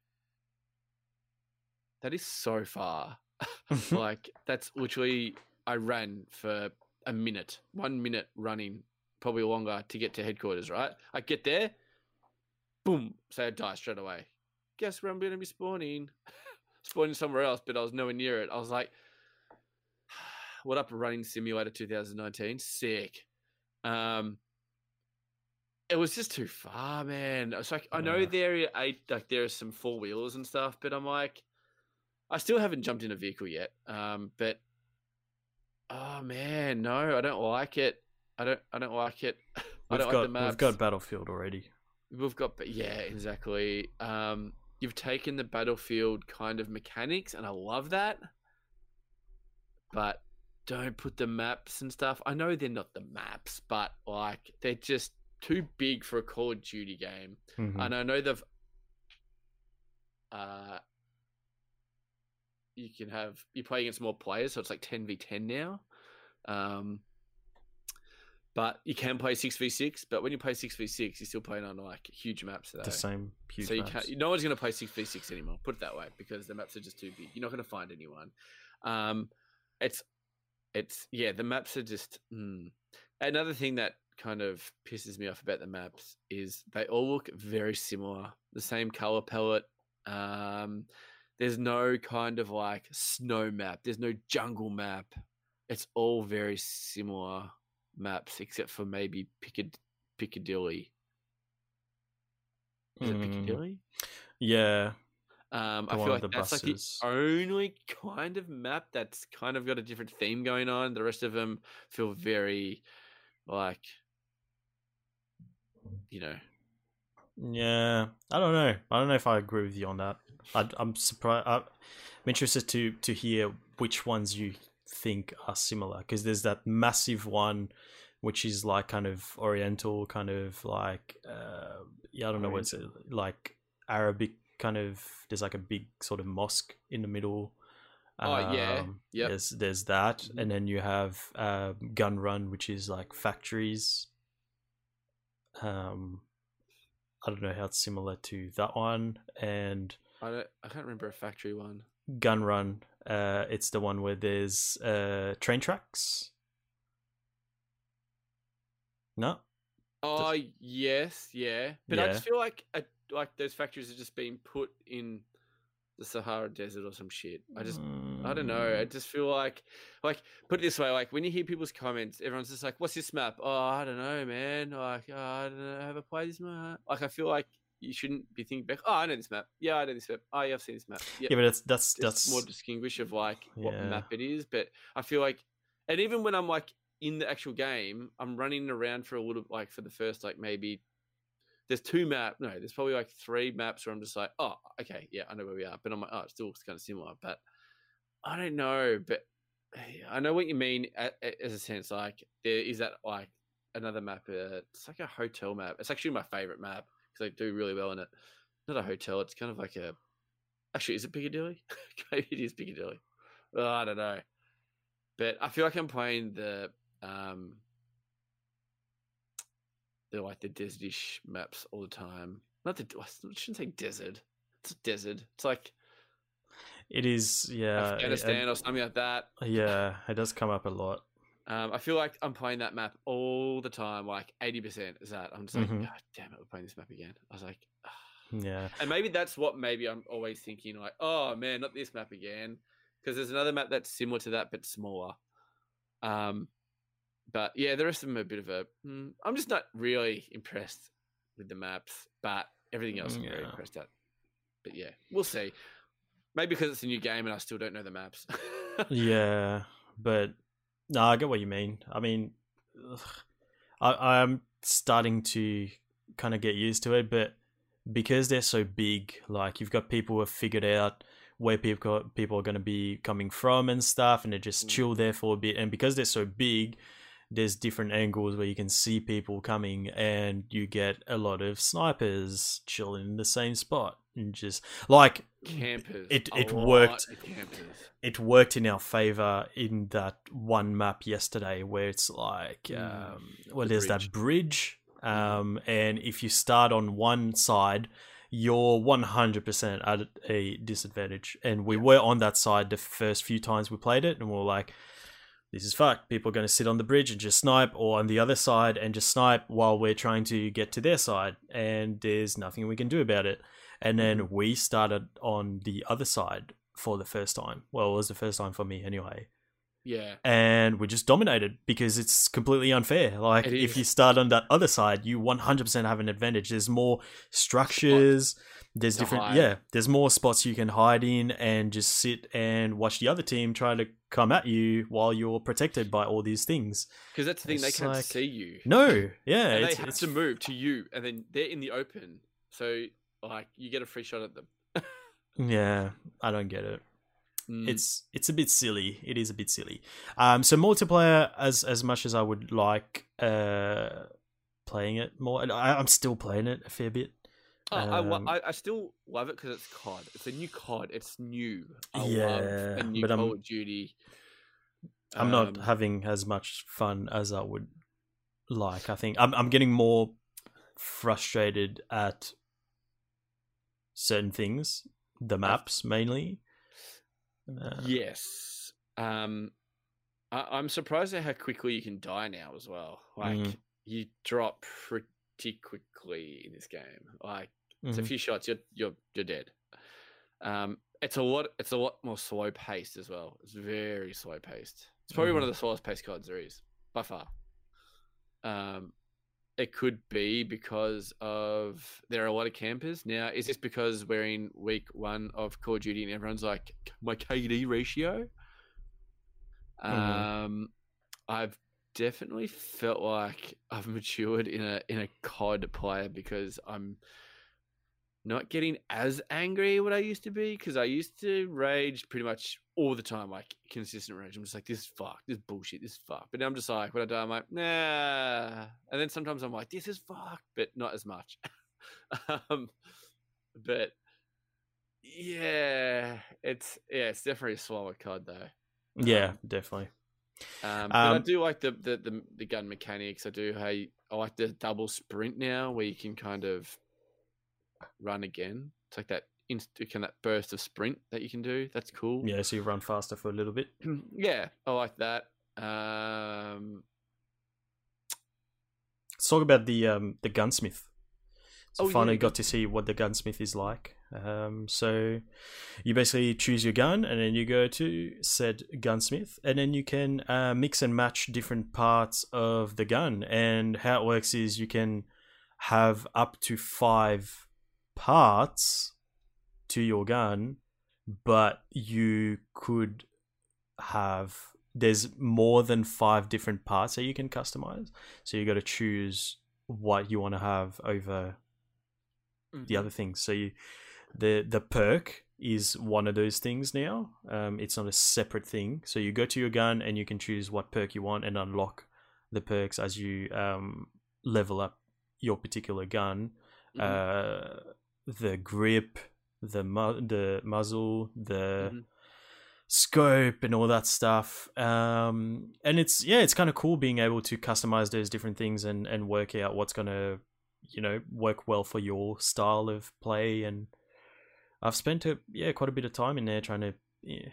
that is so far. like that's literally I ran for a minute, one minute running, probably longer to get to headquarters. Right, I get there, boom, say I die straight away. Guess where I'm going to be spawning? spawning somewhere else, but I was nowhere near it. I was like, "What up, Running Simulator 2019? Sick." Um, it was just too far, man. It's like I know there are like there are some four wheelers and stuff, but I'm like, I still haven't jumped in a vehicle yet. Um, but oh man, no, I don't like it. I don't. I don't like it. I We've don't got like the maps. we've got Battlefield already. We've got, yeah, exactly. Um, you've taken the battlefield kind of mechanics, and I love that. But don't put the maps and stuff. I know they're not the maps, but like they're just too big for a Call of Duty game. Mhm. And I know they've. Uh, you can have you play against more players, so it's like ten v ten now. Um, but you can play six v six. But when you play six v six, you're still playing on like huge maps. Though. the same huge so you maps. can't. No one's going to play six v six anymore. Put it that way, because the maps are just too big. You're not going to find anyone. Um, it's, it's yeah. The maps are just. Mm. Another thing that kind of pisses me off about the maps is they all look very similar. The same color palette. Um, there's no kind of like snow map. There's no jungle map. It's all very similar maps, except for maybe Piccad- Piccadilly. Is it Mm, Piccadilly? Yeah, Um, I feel like the that's like the only kind of map that's kind of got a different theme going on. The rest of them feel very like, you know, yeah. I don't know. I don't know if I agree with you on that. I, I'm surprised. I'm interested to to hear which ones you think are similar because there's that massive one, which is like kind of Oriental, kind of like uh, yeah. I don't know what's it like Arabic kind of. There's like a big sort of mosque in the middle. Oh, yeah. Um, Yep. There's there's that, Mhm. and then you have uh, Gun Run, which is like factories. Um, I don't know how it's similar to that one, and I don't, I can't remember a factory one. Gun Run. Uh, it's the one where there's uh train tracks. No, Oh yes, yeah, but I just feel like a, like those factories are just being put in the Sahara Desert or some shit. I just I don't know. I Mm, just feel like, like, put it this way: like when you hear people's comments, everyone's just like, "What's this map?" Oh, I don't know, man. Like, oh, I don't know. Have I played this map? Like, I feel like you shouldn't be thinking back. Oh, I know this map. Yeah, I know this map. Oh, yeah, I've seen this map. Yeah, Yeah, but that's that's it's that's more distinguish of like what Yeah. map it is. But I feel like, and even when I'm like in the actual game, I'm running around for a little, like for the first like maybe. There's two map. No, there's probably like three maps where I'm just like, oh, okay, yeah, I know where we are. But I'm like, oh, it still looks kind of similar. But I don't know. But I know what you mean as a sense. Like there is that like another map. Uh, it's like a hotel map. It's actually my favorite map because they do really well in it. Not a hotel. It's kind of like a. Actually, is it Piccadilly? Maybe it is Piccadilly. Oh, I don't know. But I feel like I'm playing the um the like the desertish maps all the time. Not the I shouldn't say desert. It's a desert. It's like it is. Yeah, it- Afghanistan or something like that. yeah, it does come up a lot. Um, I feel like I'm playing that map all the time. Like 80% is that. I'm just like, Mhm. God damn it, we're playing this map again. I was like, "Ah." Yeah, and maybe that's what maybe I'm always thinking like, oh man, not this map again. Because there's another map that's similar to that but smaller. Um, but yeah, the rest of them are a bit of a. Mm, I'm just not really impressed with the maps, but everything else I'm very impressed at. But yeah, we'll see. Maybe because it's a new game and I still don't know the maps. yeah, but no, I get what you mean. I mean, ugh, I I'm starting to kind of get used to it, but because they're so big, like you've got people who have figured out where people people are going to be coming from and stuff, and they just Mm. chill there for a bit. And because they're so big, there's different angles where you can see people coming, and you get a lot of snipers chilling in the same spot, and just like campers. It- it worked. it worked in our favor in that one map yesterday where it's like Mm, um well the there's bridge. that bridge um and if you start on one side you're 100% at a disadvantage and we were on that side the first few times we played it and we are like this is fucked. People are going to sit on the bridge and just snipe, or on the other side and just snipe while we're trying to get to their side, and there's nothing we can do about it. And then we started on the other side for the first time. Well, it was the first time for me anyway. Yeah. And we just dominated because it's completely unfair. Like, if you start on that other side, you 100% have an advantage. There's more structures, there's different, hide. yeah, there's more spots you can hide in and just sit and watch the other team try to come at you while you're protected by all these things. Because that's the thing, they can't like- see you. No, yeah, and it's, they have it's to move to you, and then they're in the open. So, like, you get a free shot at them. yeah, I don't get it. Mm. it's it's a bit silly. It is a bit silly. Um, so multiplayer, as as much as I would like, uh, playing it more, and I, I'm still playing it a fair bit. Oh, I, um, I, I still love it because it's COD. It's a new COD. It's new. I love Yeah, a new but I'm- of Duty. I'm not Um, having as much fun as I would like. I think I'm I'm getting more frustrated at certain things, the maps mainly. Uh, Yes. Um, I, I'm surprised at how quickly you can die now as well. Like Mm. you drop pretty quickly in this game. Like it's a mhm. few shots, you're you're you're dead. Um, it's a lot. It's a lot more slow paced as well. It's very slow paced. It's probably one Mm-hmm. of the slowest paced CODs there is by far. Um, it could be because of there are a lot of campers now. Is this because we're in week one of Call of Duty and everyone's like my KD ratio? Mhm. Um, I've definitely felt like I've matured in a in a COD player because I'm not getting as angry what I used to be because I used to rage pretty much all the time, like consistent rage. I'm just like, this is fuck, this is bullshit, this is fuck. But now I'm just like, when I die, I'm like, nah. And then sometimes I'm like, this is fuck, but not as much. um, but yeah, it's yeah, it's definitely a slower COD though. yeah, um, definitely. Um, but I Um, do like the, the the the gun mechanics. I do. Hey, I like the double sprint now, where you can kind of run again. It's like that inst- kind of that burst of sprint that you can do. That's cool. Yeah, so you run faster for a little bit. yeah, I like that. Um, Let's talk about the um the gunsmith. So Oh, finally go- got to see what the gunsmith is like. Um, so you basically choose your gun, and then you go to said gunsmith, and then you can uh, mix and match different parts of the gun. And how it works is you can have up to five parts to your gun, but you could have there's more than five different parts that you can customize. So you got to choose what you want to have over the mhm. other things. So you, the the perk is one of those things now. Um, it's not a separate thing. So you go to your gun and you can choose what perk you want and unlock the perks as you um, level up your particular gun. Mhm. Uh, the grip, the mu- the muzzle, the Mhm. scope and all that stuff. Um, and it's yeah, it's kind of cool being able to customize those different things and and work out what's gonna you know work well for your style of play. And I've spent a yeah quite a bit of time in there trying to yeah,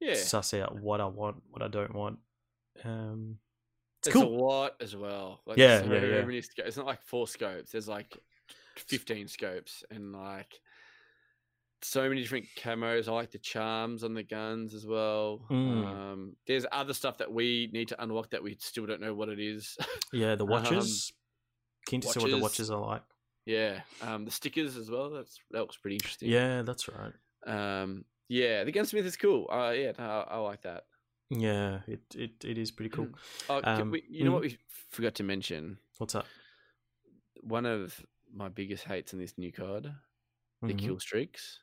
yeah, suss out what I want, what I don't want. Um, it's cool. a lot as well. Like, Yeah, so yeah, yeah. many It's not like four scopes. There's like fifteen scopes and like so many different camos. I like the charms on the guns as well. Mm. Um, there's other stuff that we need to unlock that we still don't know what it is. Yeah, the Um, watches. Keen to see what the watches. watches are like. yeah, um, the stickers as well. That's that looks pretty interesting. Yeah, that's right. Um, yeah, the gunsmith is cool. Uh, yeah, I, I like that. Yeah, it, it, it is pretty cool. Oh, Um, we, you know what mhm. we forgot to mention? What's up? One of my biggest hates in this new COD the Mhm. kill streaks.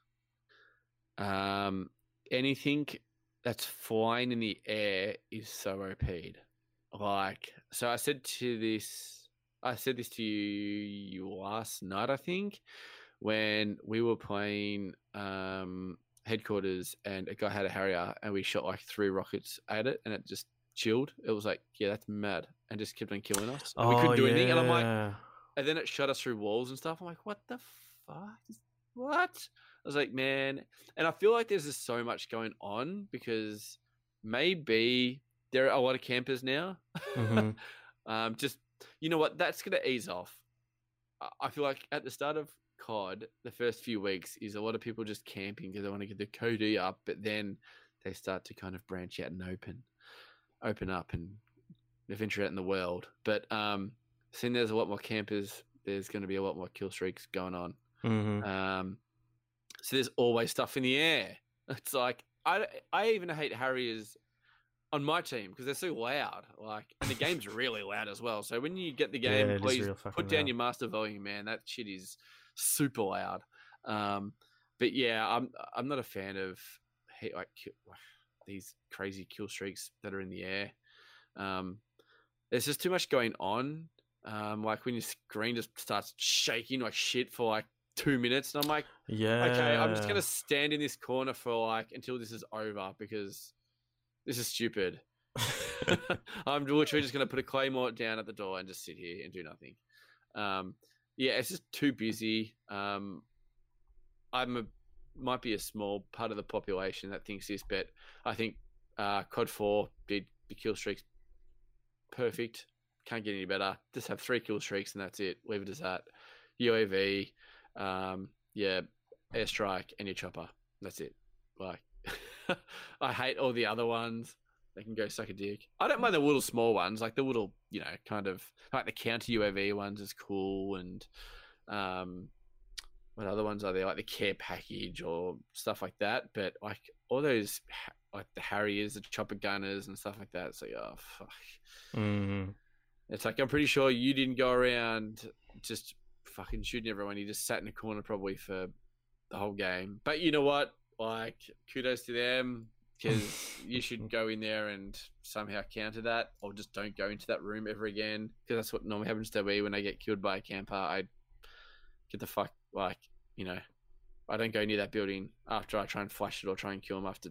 Um, anything that's flying in the air is so OP'd. Like, so I said to this, I said this to you last night, I think, when we were playing um, headquarters and a guy had a Harrier and we shot like three rockets at it and it just chilled. It was like, yeah, that's mad, and just kept on killing us. And we couldn't do anything, and I'm like, Oh, and then it shot us through walls and stuff. I'm like, what the fuck? What? I was like, man. And I feel like there's just so much going on because maybe there are a lot of campers now. Mhm. um, just you know what? That's going to ease off. I- feel like at the start of COD, the first few weeks is a lot of people just camping because they want to get the COD up, but then they start to kind of branch out and open, open up and venture out in the world. But um, seeing there's a lot more campers, there's going to be a lot more kill streaks going on. Mhm. Um, so there's always stuff in the air. It's like I, I even hate Harriers on my team because they're so loud. Like, and the game's really loud as well. So when you get the game, is please put down loud. your master volume, man. That shit is super loud. Um, but yeah, I'm I'm not a fan of hate like these crazy kill streaks that are in the air. Um, there's just too much going on. Um, like when your screen just starts shaking like shit for like two minutes, and I'm like, Yeah. okay, I'm just gonna stand in this corner for like until this is over because this is stupid. I'm literally just gonna put a claymore down at the door and just sit here and do nothing. Um, yeah, it's just too busy. Um, I'm a might be a small part of the population that thinks this, but I think uh, COD Four did the kill streaks perfect. Can't get any better. Just have three kill streaks and that's it. Leave it as that. UAV, um, yeah, airstrike, and your chopper. That's it. Like, I hate all the other ones. They can go suck a dick. I don't mind the little small ones, like the little, you know, kind of like the counter UAV ones is cool, and um, what other ones are there? Like the care package or stuff like that. But like all those, like the Harriers, the chopper gunners, and stuff like that. It's like, oh fuck. Mhm. It's like I'm pretty sure you didn't go around just fucking shooting everyone. You just sat in a corner probably for the whole game. But you know what? Like kudos to them because you shouldn't go in there and somehow counter that, or just don't go into that room ever again. Because that's what normally happens to me when I get killed by a camper. I get the fuck like you know. I don't go near that building after I try and flash it or try and kill them after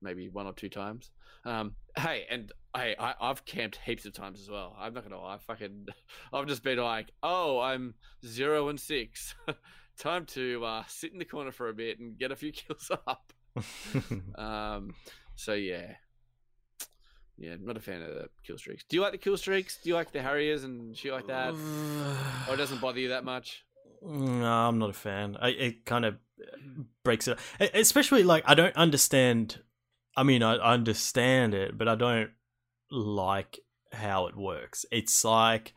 maybe one or two times. Um, hey, and hey, I I've camped heaps of times as well. I'm not gonna lie. I fucking I've just been like, oh, I'm zero and six. Time to uh, sit in the corner for a bit and get a few kills up. Um, so yeah, yeah, I'm not a fan of the kill streaks. Do you like the kill streaks? Do you like the Harriers and shit like that? or it doesn't bother you that much? No, I'm not a fan. I, it kind of breaks it, E- especially like I don't understand. I mean, I I understand it, but I don't like how it works. It's like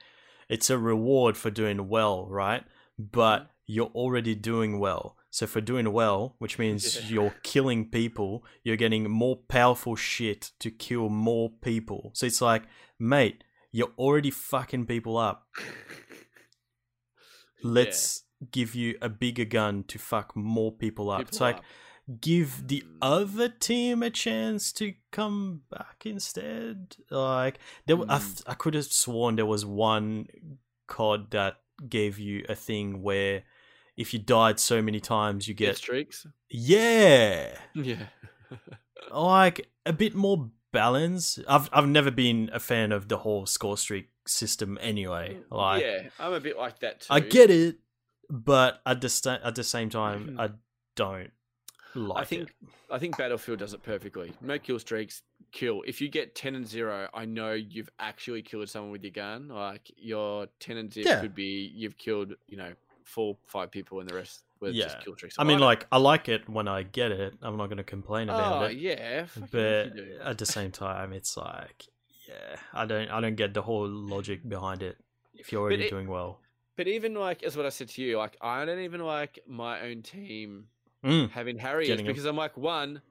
it's a reward for doing well, right? But you're already doing well. So for doing well, which means Yeah. you're killing people, you're getting more powerful shit to kill more people. So it's like, mate, you're already fucking people up let's give you a bigger gun to fuck more people up. People it's like up. give the Mm. other team a chance to come back instead. Like there, w I Mm. I could have sworn there was one COD that gave you a thing where if you died so many times, you Get streaks. yeah, Yeah. like a bit more balance. I've I've never been a fan of the whole score streak system anyway. Like yeah, I'm a bit like that too. I get it, but at the sta- at the same time, Mhm. I don't like I think it. I think Battlefield does it perfectly. No kill streaks, kill. If you get ten and zero, I know you've actually killed someone with your gun. Like your ten and zero Yeah. could be you've killed, you know, four, five people, and the rest were Yeah. just kill streaks. I mean, don't- like I like it when I get it. I'm not going to complain about oh it, yeah, but at the same time, it's like, yeah, I don't I don't get the whole logic behind it. If you're already it- doing well, But even like as what I said to you, like I don't even like my own team Mm, having Harriers because I'm like one,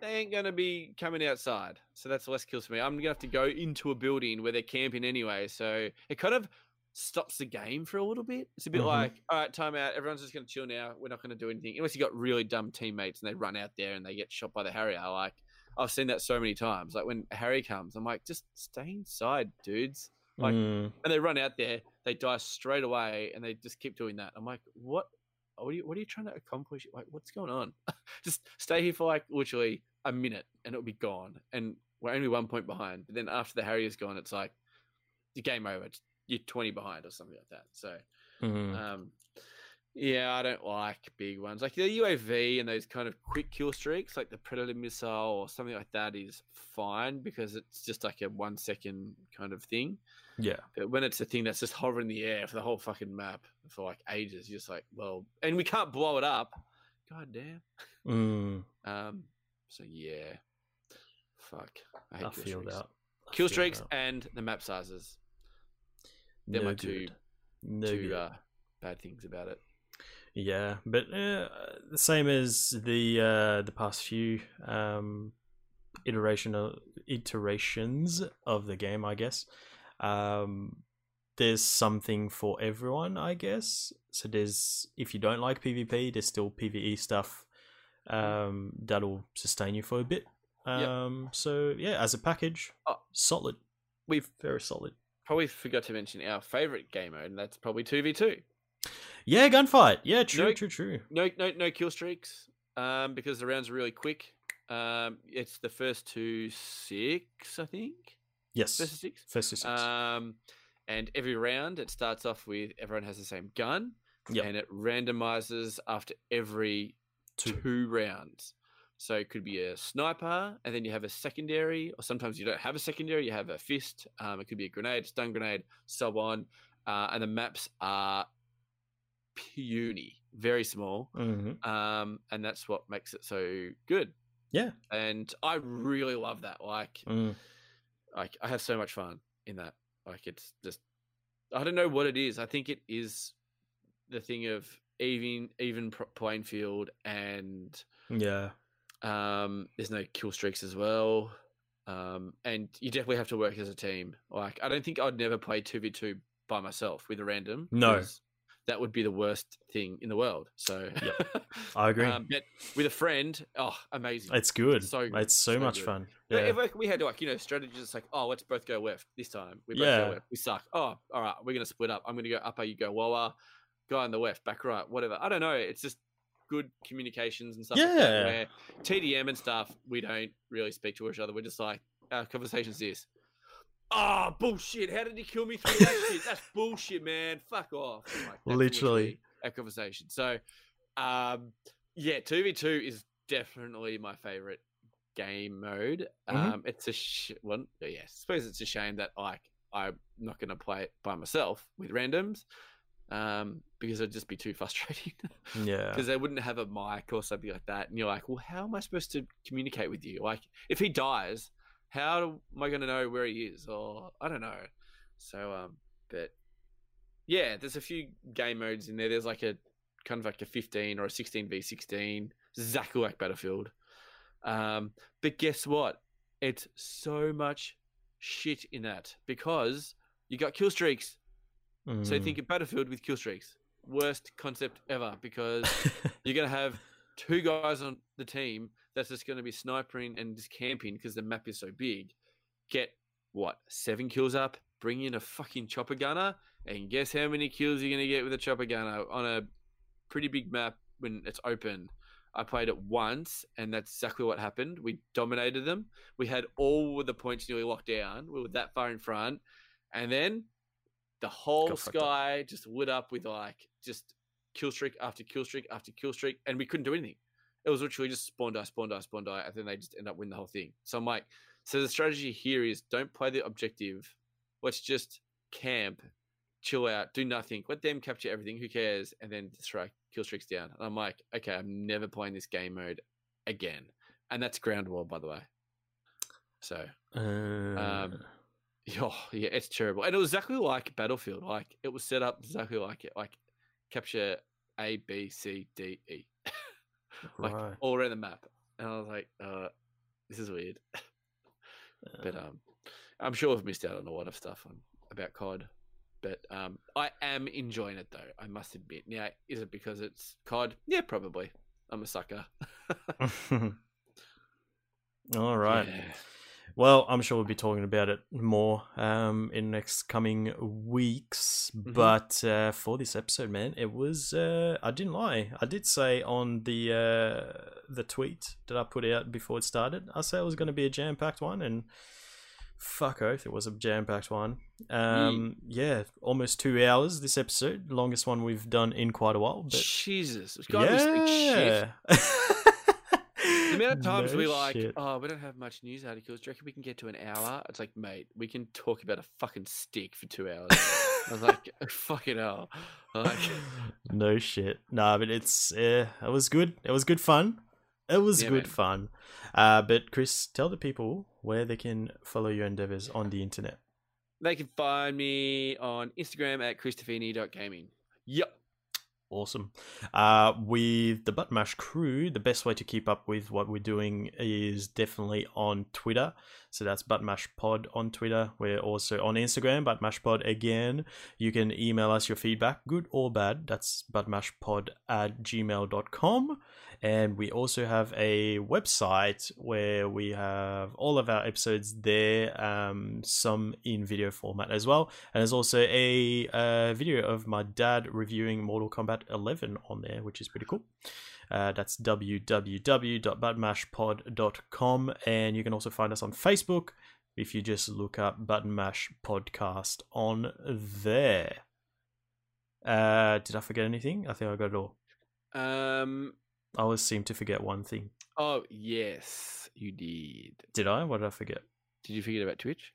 they ain't gonna be coming outside, so that's less kills for me. I'm gonna have to go into a building where they're camping anyway, so it kind of stops the game for a little bit. It's a bit Mhm. like, all right, time out. Everyone's just gonna chill now. We're not gonna do anything unless you got really dumb teammates and they run out there and they get shot by the Harrier. Like I've seen that so many times. Like when Harrier comes, I'm like, just stay inside, dudes. Like mm, and they run out there, they die straight away, and they just keep doing that. I'm like, what? What are you? What are you trying to accomplish? Like, what's going on? just stay here for like literally a minute, and it'll be gone. And we're only one point behind. But then after the Harrier's gone, it's like the game over. It's- You're 20 behind or something like that. So, mm. um, Yeah, I don't like big ones. Like the UAV and those kind of quick kill streaks, like the Predator missile or something like that, is fine because it's just like a one second kind of thing. Yeah. But when it's a thing that's just hovering in the air for the whole fucking map for like ages, you're just like, well, and we can't blow it up. God damn. Mm, Um. So yeah, fuck. I hate I feel that. Kill streaks and the map sizes. They're No my two good. No two uh, bad things about it. Yeah, but uh, the same as the uh, the past few um, iteration of, iterations of the game, I guess. Um, there's something for everyone, I guess. So there's if you don't like PvP, there's still PvE stuff um, that'll sustain you for a bit. Yep. Um, So yeah, as a package, Oh. solid, We've very solid. Probably forgot to mention our favorite game mode, and that's probably two v two. Yeah, gunfight. Yeah, true, No- true, true. No, no, no kill streaks. Um, because the rounds are really quick. Um, it's the first to six, I think. Yes, First to six. first to six. Um, and every round it starts off with everyone has the same gun, Yep. and it randomizes after every Two. two rounds. So it could be a sniper, and then you have a secondary, or sometimes you don't have a secondary, you have a fist. Um, it could be a grenade, stun grenade, so on. Uh, and the maps are puny, very small. hmm Um, and that's what makes it so good. Yeah. And I really love that. Like, Mm. like I have so much fun in that. Like it's just I don't know what it is. I think it is the thing of even even playing field and Yeah. Um there's no kill streaks as well. Um and you definitely have to work as a team. Like I don't think I'd never play 2v2 by myself with a random. No. That would be the worst thing in the world. So I agree. um, but with a friend, oh, amazing. it's good. so It's so, so much good. fun. Yeah. if, we had to like you know strategies. It's like, oh, let's both go left this time. We both Yeah. go left. We suck. Oh, all right. We're gonna split up. I'm gonna go upper. You go lower. Go on the left, back right, whatever. I don't know. It's just good communications and stuff. Like that, Yeah. where TDM and stuff, we don't really speak to each other. We're just like, our conversation's this. Oh bullshit! How did he kill me through that shit? That's bullshit, man. Fuck off. Like, Literally. our conversation. So, um, yeah, two v two is definitely my favorite game mode. Mhm. Um, it's a sh- one. Yeah, I suppose it's a shame that like I'm not going to play it by myself with randoms, um, because it'd just be too frustrating. yeah. Because they wouldn't have a mic or something like that, and you're like, well, how am I supposed to communicate with you? Like, if he dies, how am I going to know where he is? Or I don't know. So, um, but yeah, there's a few game modes in there. There's like a kind of like a 15 or a 16 v 16, exactly like Battlefield. Um, but guess what? It's so much shit in that because you got kill streaks. So Mm. think of Battlefield with kill streaks. Worst concept ever because you're going to have two guys on the team that's just going to be sniping and just camping because the map is so big. Get what seven kills up, bring in a fucking chopper gunner, and guess how many kills you're going to get with a chopper gunner on a pretty big map when it's open. I played it once, and that's exactly what happened. We dominated them. We had all of the points nearly locked down. We were that far in front, and then the whole Got fucked up. sky just lit up with like just kill streak after kill streak after kill streak, and we couldn't do anything. It was literally just spawn die, spawn die, spawn die, and then they just end up winning the whole thing. So I'm like, so the strategy here is don't play the objective. Let's just camp, chill out, do nothing. Let them capture everything. Who cares? And then strike kill streaks down. And I'm like, okay, I'm never playing this game mode again. And that's ground war, by the way. So Uh, Oh, yeah, it's terrible. And it was exactly like Battlefield. Like it was set up exactly like it. Like capture A, B, C, D, E. like right. all around the map. And I was like, uh, this is weird. but um I'm sure I've missed out on a lot of stuff on about COD. But um I am enjoying it though, I must admit. Now, is it because it's COD? Yeah, probably. I'm a sucker. All right. Yeah. Well, I'm sure we'll be talking about it more um, in next coming weeks. Mm-hmm. But uh, for this episode, man, it was uh, I didn't lie. I did say on the uh, the tweet that I put out before it started, I said it was going to be a jam packed one, and fuck oath, it was a jam packed one. Um, yeah, almost two hours this episode, longest one we've done in quite a while. But Jesus, it's got to be shit. yeah, The amount of times No we like, shit. oh, we don't have much news articles. Do you reckon we can get to an hour? It's like, mate, we can talk about a fucking stick for two hours. I was like, fucking hell. Like, no shit. Nah, but it's uh, it was good. It was good fun. It was Yeah, good man. fun. Uh, but Chris, tell the people where they can follow your endeavors on the internet. they can find me on Instagram at christofini.gaming. Yep. Awesome. Uh, with the Button Mash crew, the best way to keep up with what we're doing is definitely on Twitter. So that's Button Mash Pod on Twitter. We're also on Instagram, Button Mash Pod again. You can email us your feedback, good or bad. That's buttonmashpod at gmail.com. And we also have a website where we have all of our episodes there, um, some in video format as well. And there's also a uh, video of my dad reviewing Mortal Kombat 11 on there, which is pretty cool. Uh, that's www.buttonmashpod.com. And you can also find us on Facebook if you just look up Button Mash Podcast on there. Uh, did I forget anything? I think I got it all. Um. I always seem to forget one thing. Oh yes, you did. Did I? What did I forget? Did you forget about Twitch?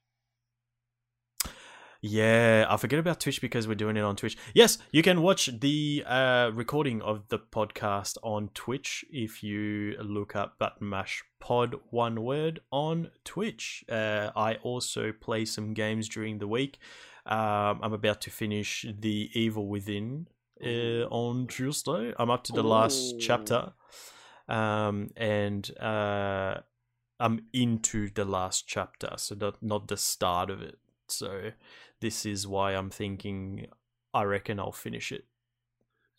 Yeah, I forget about Twitch because we're doing it on Twitch. Yes, you can watch the uh, recording of the podcast on Twitch if you look up Button Mash Pod one word on Twitch. Uh, I also play some games during the week. Um, I'm about to finish The Evil Within uh, on Tuesday. I'm up to the last chapter, um, and uh, I'm into the last chapter, so not not the start of it. So this is why I'm thinking I reckon I'll finish it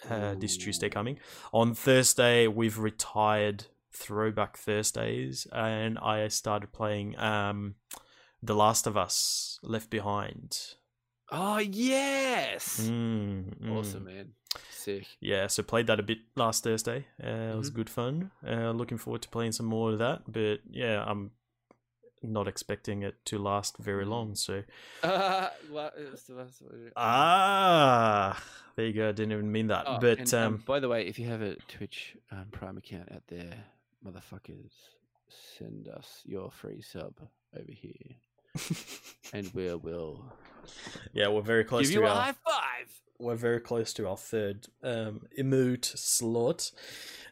uh, this Tuesday coming. On Thursday, we've retired Throwback Thursdays, and I started playing um, The Last of Us Left Behind. Oh yes. Mm, mm. Awesome, man. Sick. Yeah, so played that a bit last Thursday. Uh, It was Mhm. good fun. Uh, looking forward to playing some more of that. But yeah, I'm not expecting it to last very long. So Uh, what is the last one? ah, there you go. I didn't even mean that. Oh, but and, um, by the way, if you have a Twitch um, Prime account out there, motherfuckers, send us your free sub over here, and we will yeah, we're very close give to you a high five. we're very close to our third um, emote slot.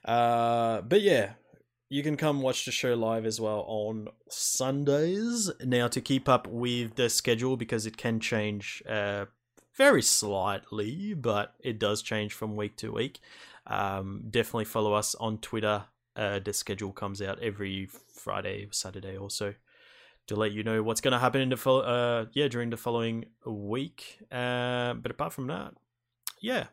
Uh, but yeah, you can come watch the show live as well on Sundays. Now, to keep up with the schedule, because it can change uh, very slightly, but it does change from week to week, um, definitely follow us on Twitter. Uh, the schedule comes out every Friday, Saturday, also to let you know what's going to happen in the fol- uh yeah during the following week. Uh, but apart from that, yeah,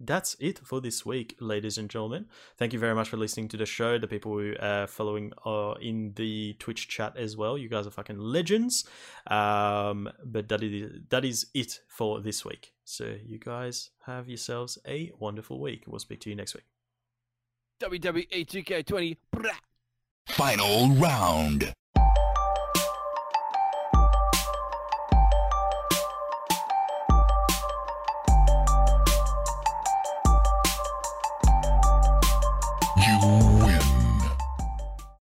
that's it for this week, ladies and gentlemen. Thank you very much for listening to the show. The people who are following are in the Twitch chat as well. You guys are fucking legends. Um, but that is that is it for this week. So you guys have yourselves a wonderful week. We'll speak to you next week. WWE 2K20. Final round.